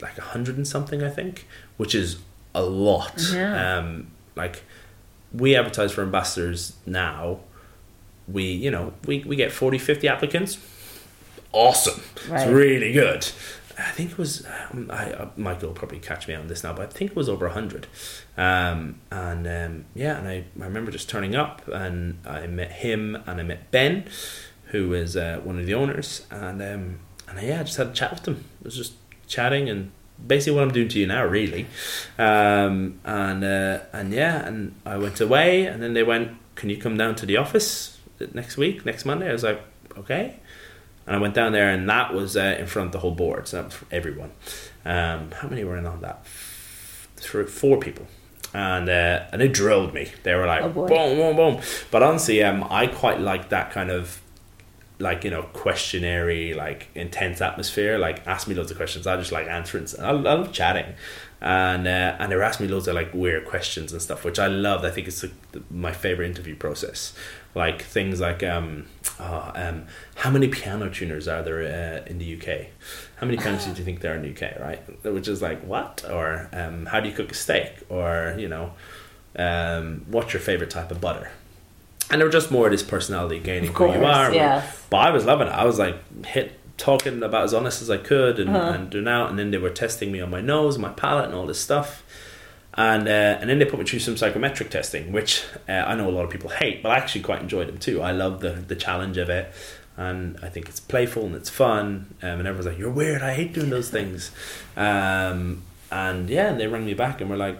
like a hundred and something, I think, which is a lot. Yeah. Um, like we advertise for ambassadors now, we you know we we get 40, 50 applicants. Awesome, right. it's really good. I think it was um, I, uh, Michael will probably catch me on this now, but I think it was over hundred. Um, and um, yeah, and I, I remember just turning up and I met him and I met Ben, who is uh, one of the owners, and um, and yeah, I just had a chat with them. It was just chatting and basically what I'm doing to you now, really. Um, and uh, and yeah, and I went away, and then they went, "Can you come down to the office next week, next Monday?" I was like, "Okay." And I went down there, and that was uh, in front of the whole board, so that was for everyone. Um, how many were in on that? Three, four people. And uh, and they drilled me. They were like, oh boom, boom, boom. But honestly, um, I quite like that kind of like you know questionary like intense atmosphere like ask me loads of questions. I just like answering i, I love chatting. And uh, and they were asking me loads of like weird questions and stuff which i love i think it's like, my favorite interview process. Like things like um, oh, um how many piano tuners are there uh, in the uk how many tuners do you think there are in the uk right? Which is like what? Or um, how do you cook a steak? Or you know um, what's your favorite type of butter and they were just more of this personality gaining course, who you are. Yes. But I was loving it. I was like hit talking about as honest as I could and, uh-huh. and doing out and then they were testing me on my nose my palate and all this stuff. And uh, and then they put me through some psychometric testing, which uh, I know a lot of people hate, but I actually quite enjoyed them too. I love the the challenge of it, and I think it's playful and it's fun. Um, and everyone's like, "You're weird. I hate doing those things." Um, and yeah, and they rang me back and were like,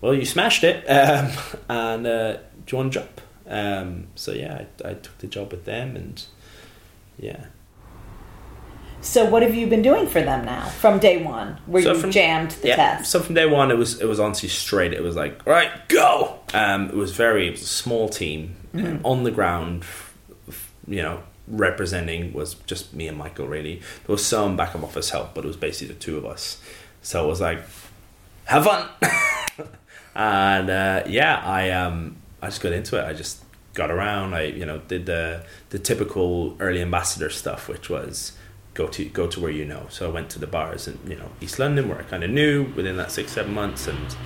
"Well, you smashed it, [LAUGHS] um, and uh, do you want to jump?" Um, so yeah, I, I took the job with them, and yeah. So what have you been doing for them now from day one? Where so you from, jammed the yeah, test? So from day one, it was it was honestly straight. It was like right, go. Um, it was very it was a small team mm-hmm. um, on the ground. You know, representing was just me and Michael. Really, there was some back of office help, but it was basically the two of us. So it was like, have fun. [LAUGHS] and uh, yeah, I um I just got into it. I just got around. I you know did the the typical early ambassador stuff, which was go to go to where you know. So I went to the bars in you know East London where I kind of knew within that six seven months and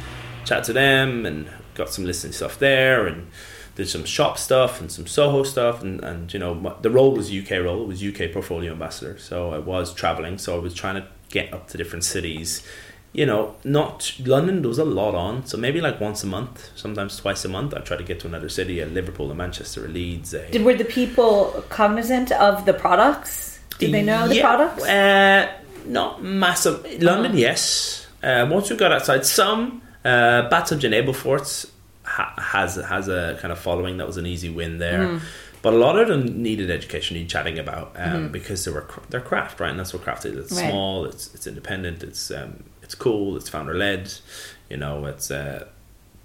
chat to them and got some listening stuff there and did some shop stuff and some Soho stuff and and you know my, the role was UK role. It was UK portfolio ambassador. So I was traveling. So I was trying to get up to different cities you know, not London. There was a lot on, so maybe like once a month, sometimes twice a month. I try to get to another city, a Liverpool, a Manchester, a Leeds. A, Did were the people cognizant of the products? Did they know the products? Uh, not massive. London, uh-huh. yes. Uh, once we got outside, some uh, Bathtub Gin Ableforth's ha- has has a kind of following. That was an easy win there. Mm. But a lot of them needed education, need chatting about um, mm-hmm. because they were they're craft, right? And that's what craft is. It's right. small, it's it's independent, it's um, it's cool. It's founder led. You know, it's uh,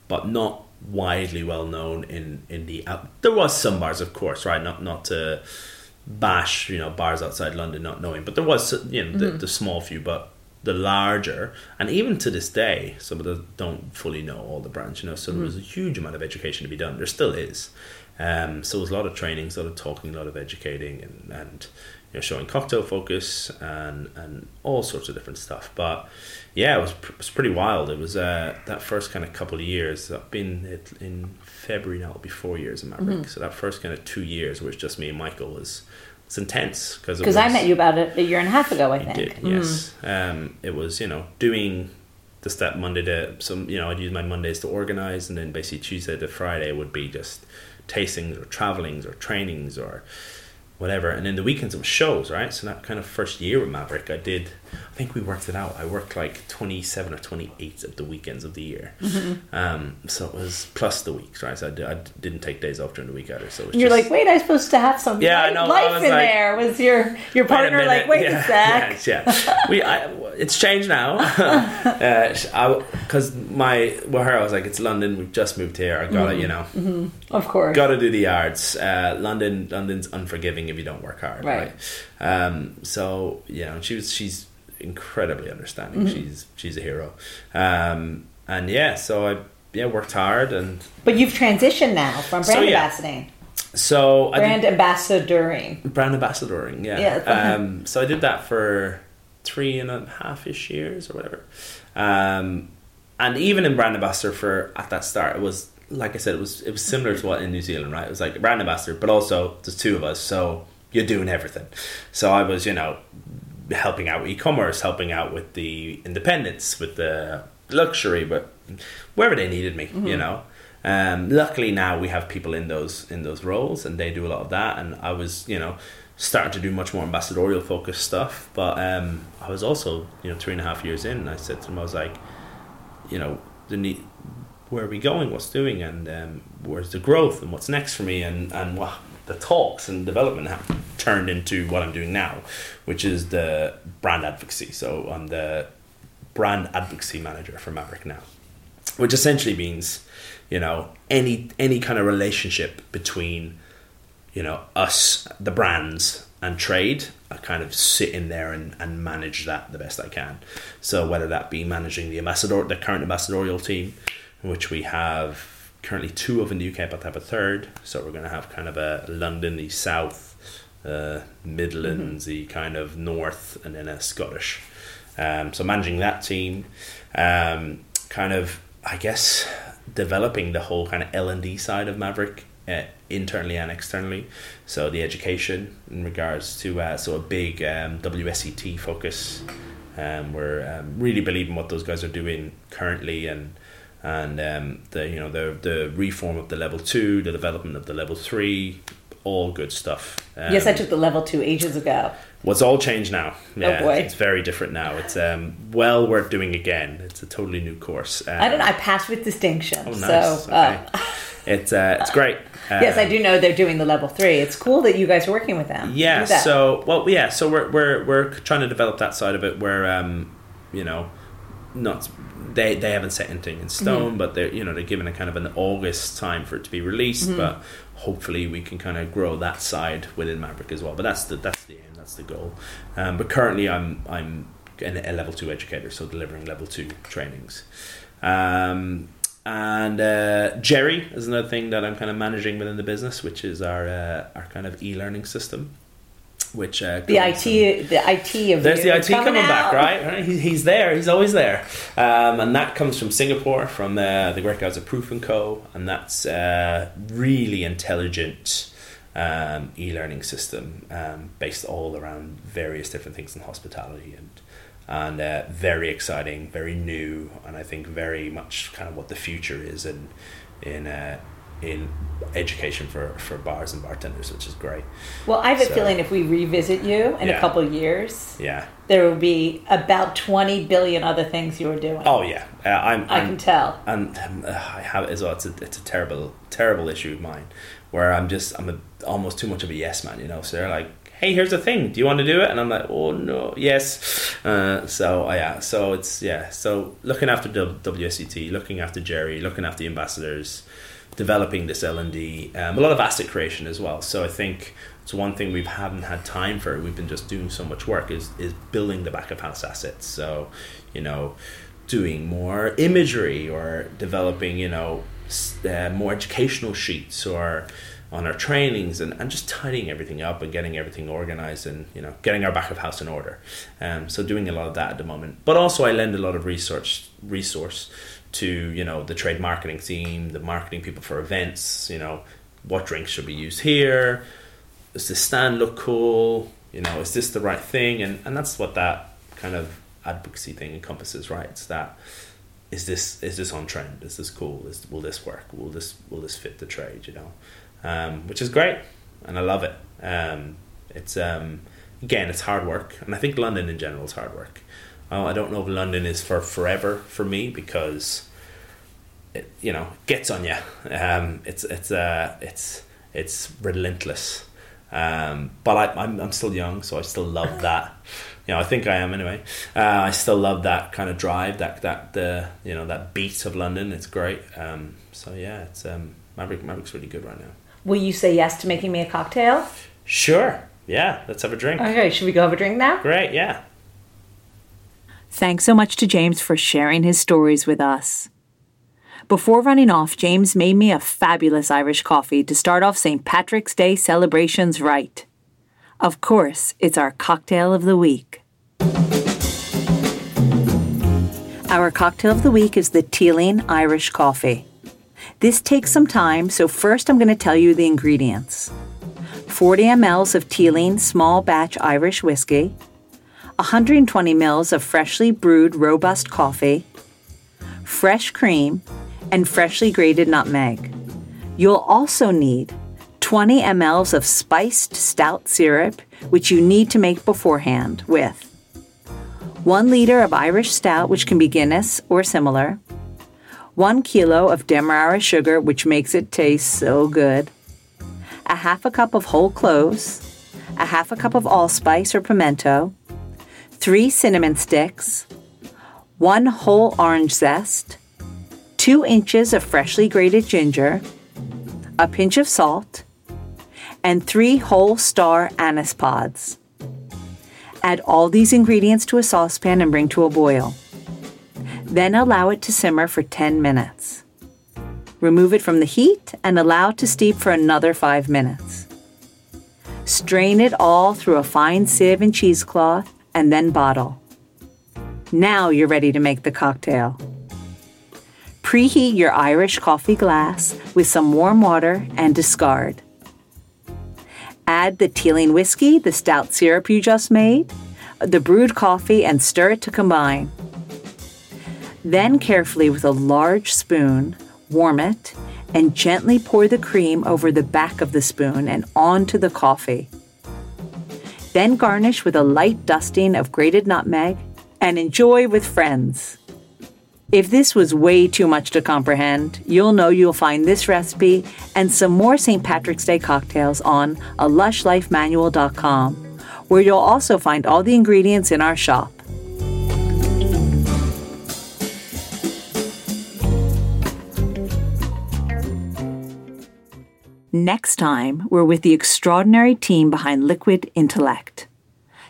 but not widely well known in in the. Uh, there was some bars, of course, right? Not not to bash you know bars outside London not knowing, but there was you know mm-hmm. the, the small few, but the larger, and even to this day, some of them don't fully know all the brands. You know, so mm-hmm. there was a huge amount of education to be done. There still is. Um, so it was a lot of training, a lot of talking, a lot of educating, and, and you know, showing cocktail focus and and all sorts of different stuff. But yeah, it was it was pretty wild. It was uh, that first kind of couple of years. I've been in February now. It'll be four years in Maverick. Mm-hmm. So that first kind of two years, where it's just me and Michael, was it's intense because because I met you about a, a, year and a half ago. I think did mm-hmm. yes. Um, it was you know doing the step Monday to some you know I'd use my Mondays to organize, and then basically Tuesday to Friday would be just tastings or travelings or trainings or whatever. And then the weekends it was shows, right? So that kind of first year with Maverick, I did. I think we worked it out. I worked like twenty seven or twenty eight of the weekends of the year. Mm-hmm. Um, so it was plus the weeks, right? So I, did, I didn't take days off during the week either. So you're just, like, wait, I'm supposed to have some yeah, life, I know, life I in like, there. Was your your partner like, wait yeah, a sec? Yeah, yeah. we I, it's changed now. Because [LAUGHS] uh, my well, her I was like, it's London. We've just moved here. I gotta, mm-hmm. you know, mm-hmm. of course, gotta do the yards. Uh, London, London's unforgiving if you don't work hard, Right. right? Um, so yeah, and she was she's incredibly understanding. Mm-hmm. She's she's a hero, um, and yeah, so I yeah worked hard, and But you've transitioned now from So, brand yeah. ambassadoring, so brand did ambassadoring. brand ambassadoring, yeah. Yeah, um, so I did that for three and a half ish years or whatever, um, and even in brand ambassador for at that start, it was like I said, it was it was similar to what in New Zealand, right? It was like brand ambassador, but also there's two of us, so you're doing everything. So I was, you know, helping out with e-commerce, helping out with the independence, with the luxury, but wherever they needed me, you know. Um, luckily now we have people in those in those roles, and they do a lot of that. And I was, you know, starting to do much more ambassadorial focused stuff. But um, I was also, you know, three and a half years in, and I said to them, I was like, you know, the need, where are we going? What's doing? And um, where's the growth? And what's next for me? And and what the talks and development have turned into what I'm doing now, which is the brand advocacy. So I'm the brand advocacy manager for Maverick now, which essentially means, you know, any any kind of relationship between, you know, us, the brands, and trade. I kind of sit in there and, and manage that the best I can. So whether that be managing the ambassador, the current ambassadorial team, which we have currently two of in the UK, but to have a third. So we're going to have kind of a London, the South, uh, Midlands, the kind of North, and then a Scottish. Um, so managing that team, um, kind of, I guess, developing the whole kind of L and D side of Maverick uh, internally and externally. So the education in regards to uh, so a big um, WSET focus. Um, we're um, really believing what those guys are doing currently and and um, the you know the the reform of the level two, the development of the level three, all good stuff. Um, yes, I took the level two ages ago. What's all changed now? Yeah, boy. it's very different now. It's um, well worth doing again. It's a totally new course. Um, I don't know. I passed with distinction. Oh, nice. So, uh, it's uh, it's great. [LAUGHS] yes, I Um, do know they're doing the level three. It's cool that you guys are working with them. Yeah. So well, yeah. So we're we're we're trying to develop that side of it where um, you know, not they they haven't set anything in Mm-hmm. stone, but they're you know they're given a kind of an August time for it to be released. Mm-hmm. But hopefully we can kind of grow that side within Maverick as well. But that's the that's the aim. That's the goal. Um, but currently I'm I'm an, a level two educator, so delivering level two trainings. Um, and uh, Jerry is another thing that I'm kind of managing within the business, which is our uh, our kind of e-learning system. Which uh, the IT, the IT of there's the IT coming, back, right? Right? He, he's there. He's always there, um, and that comes from Singapore, from uh, the great guys at Proof and Co. And that's uh, really intelligent um, e-learning system um, based all around various different things in hospitality and and uh, very exciting, very new, and I think very much kind of what the future is in in uh, in education for, for bars and bartenders, which is great. Well, I have a feeling if we revisit you in a couple of years, Yeah. there will be about 20 billion other things you were doing. Oh yeah. Uh, I'm. I I'm can tell. and um, uh, I have it as well. It's a it's a terrible terrible issue of mine, where I'm just I'm a, almost too much of a yes man, you know. So they're like, hey, here's the thing. Do you want to do it? And I'm like, oh no, yes. Uh, so uh, yeah, so it's yeah. So looking after the WSET, looking after Jerry, looking after the ambassadors, developing this L and D, um, a lot of asset creation as well. So I think. It's one thing we haven't had time for. We've been just doing so much work. Is is building the back of house assets. So, you know, doing more imagery or developing, you know, uh, more educational sheets or on our trainings and, and just tidying everything up and getting everything organized and, you know, getting our back of house in order. Um, so doing a lot of that at the moment. But also I lend a lot of research resource to, you know, the trade marketing team, the marketing people for events, you know, what drinks should be used here? Does this stand look cool? You know, is this the right thing? And and that's what that kind of advocacy thing encompasses, right? It's that is this is this on trend? Is this cool? Is will this work? Will this will this fit the trade? You know, um, which is great, and I love it. Um, it's um, again, it's hard work, and I think London in general is hard work. Uh, I don't know if London is for forever for me because it you know gets on you. Um, it's it's uh, it's it's relentless. Um, but I, I'm I'm still young, so I still love [LAUGHS] that. You know, I think I am anyway. Uh, I still love that kind of drive, that that the you know that beat of London. It's great. Um, so yeah, it's um, Maverick Maverick's really good right now. Will you say yes to making me a cocktail? Sure. Yeah, let's have a drink. Okay, should we go have a drink now? Great, yeah. Thanks so much to James for sharing his stories with us. Before running off, James made me a fabulous Irish coffee to start off St. Patrick's Day celebrations right. Of course, it's our cocktail of the week. Our cocktail of the week is the Teeling Irish Coffee. This takes some time, so first I'm going to tell you the ingredients 40 mLs of Teeling small batch Irish whiskey, 120 ml of freshly brewed robust coffee, fresh cream, and freshly grated nutmeg. You'll also need 20 mLs of spiced stout syrup, which you need to make beforehand with 1 liter of Irish stout, which can be Guinness or similar, 1 kilo of Demerara sugar, which makes it taste so good, a half a cup of whole cloves, a half a cup of allspice or pimento, 3 cinnamon sticks, 1 whole orange zest, 2 inches of freshly grated ginger, a pinch of salt, and 3 whole star anise pods. Add all these ingredients to a saucepan and bring to a boil. Then allow it to simmer for 10 minutes. Remove it from the heat and allow to steep for another 5 minutes. Strain it all through a fine sieve and cheesecloth and then bottle. Now you're ready to make the cocktail. Preheat your Irish coffee glass with some warm water and discard. Add the Teeling whiskey, the stout syrup you just made, the brewed coffee, and stir it to combine. Then, carefully with a large spoon, warm it and gently pour the cream over the back of the spoon and onto the coffee. Then garnish with a light dusting of grated nutmeg and enjoy with friends. If this was way too much to comprehend, you'll know you'll find this recipe and some more St. Patrick's Day cocktails on a lushlifemanual.com, where you'll also find all the ingredients in our shop. Next time, we're with the extraordinary team behind Liquid Intellect.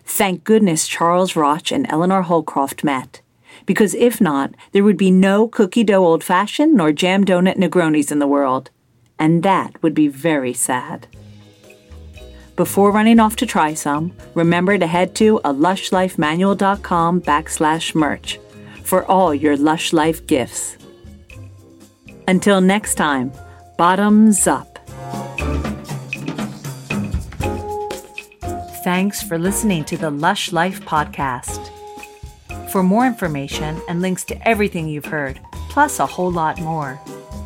Thank goodness Charles Roch and Eleanor Holcroft met, because if not, there would be no cookie dough old fashioned nor jam donut Negronis in the world, and that would be very sad. Before running off to try some, remember to head to a lushlifemanual.com backslash merch for all your Lush Life gifts. Until next time, bottoms up. Thanks for listening to the Lush Life podcast. For more information and links to everything you've heard, plus a whole lot more,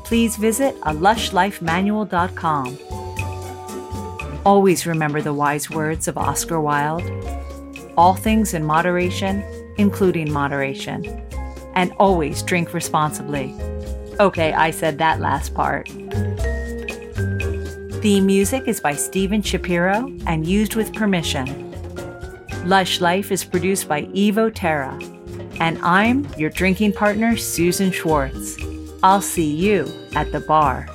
please visit a lushlifemanual.com. Always remember the wise words of Oscar Wilde all things in moderation, including moderation. And always drink responsibly. Okay, I said that last part. Theme music is by Steven Shapiro and used with permission. Lush Life is produced by Evo Terra. And I'm your drinking partner, Susan Schwartz. I'll see you at the bar.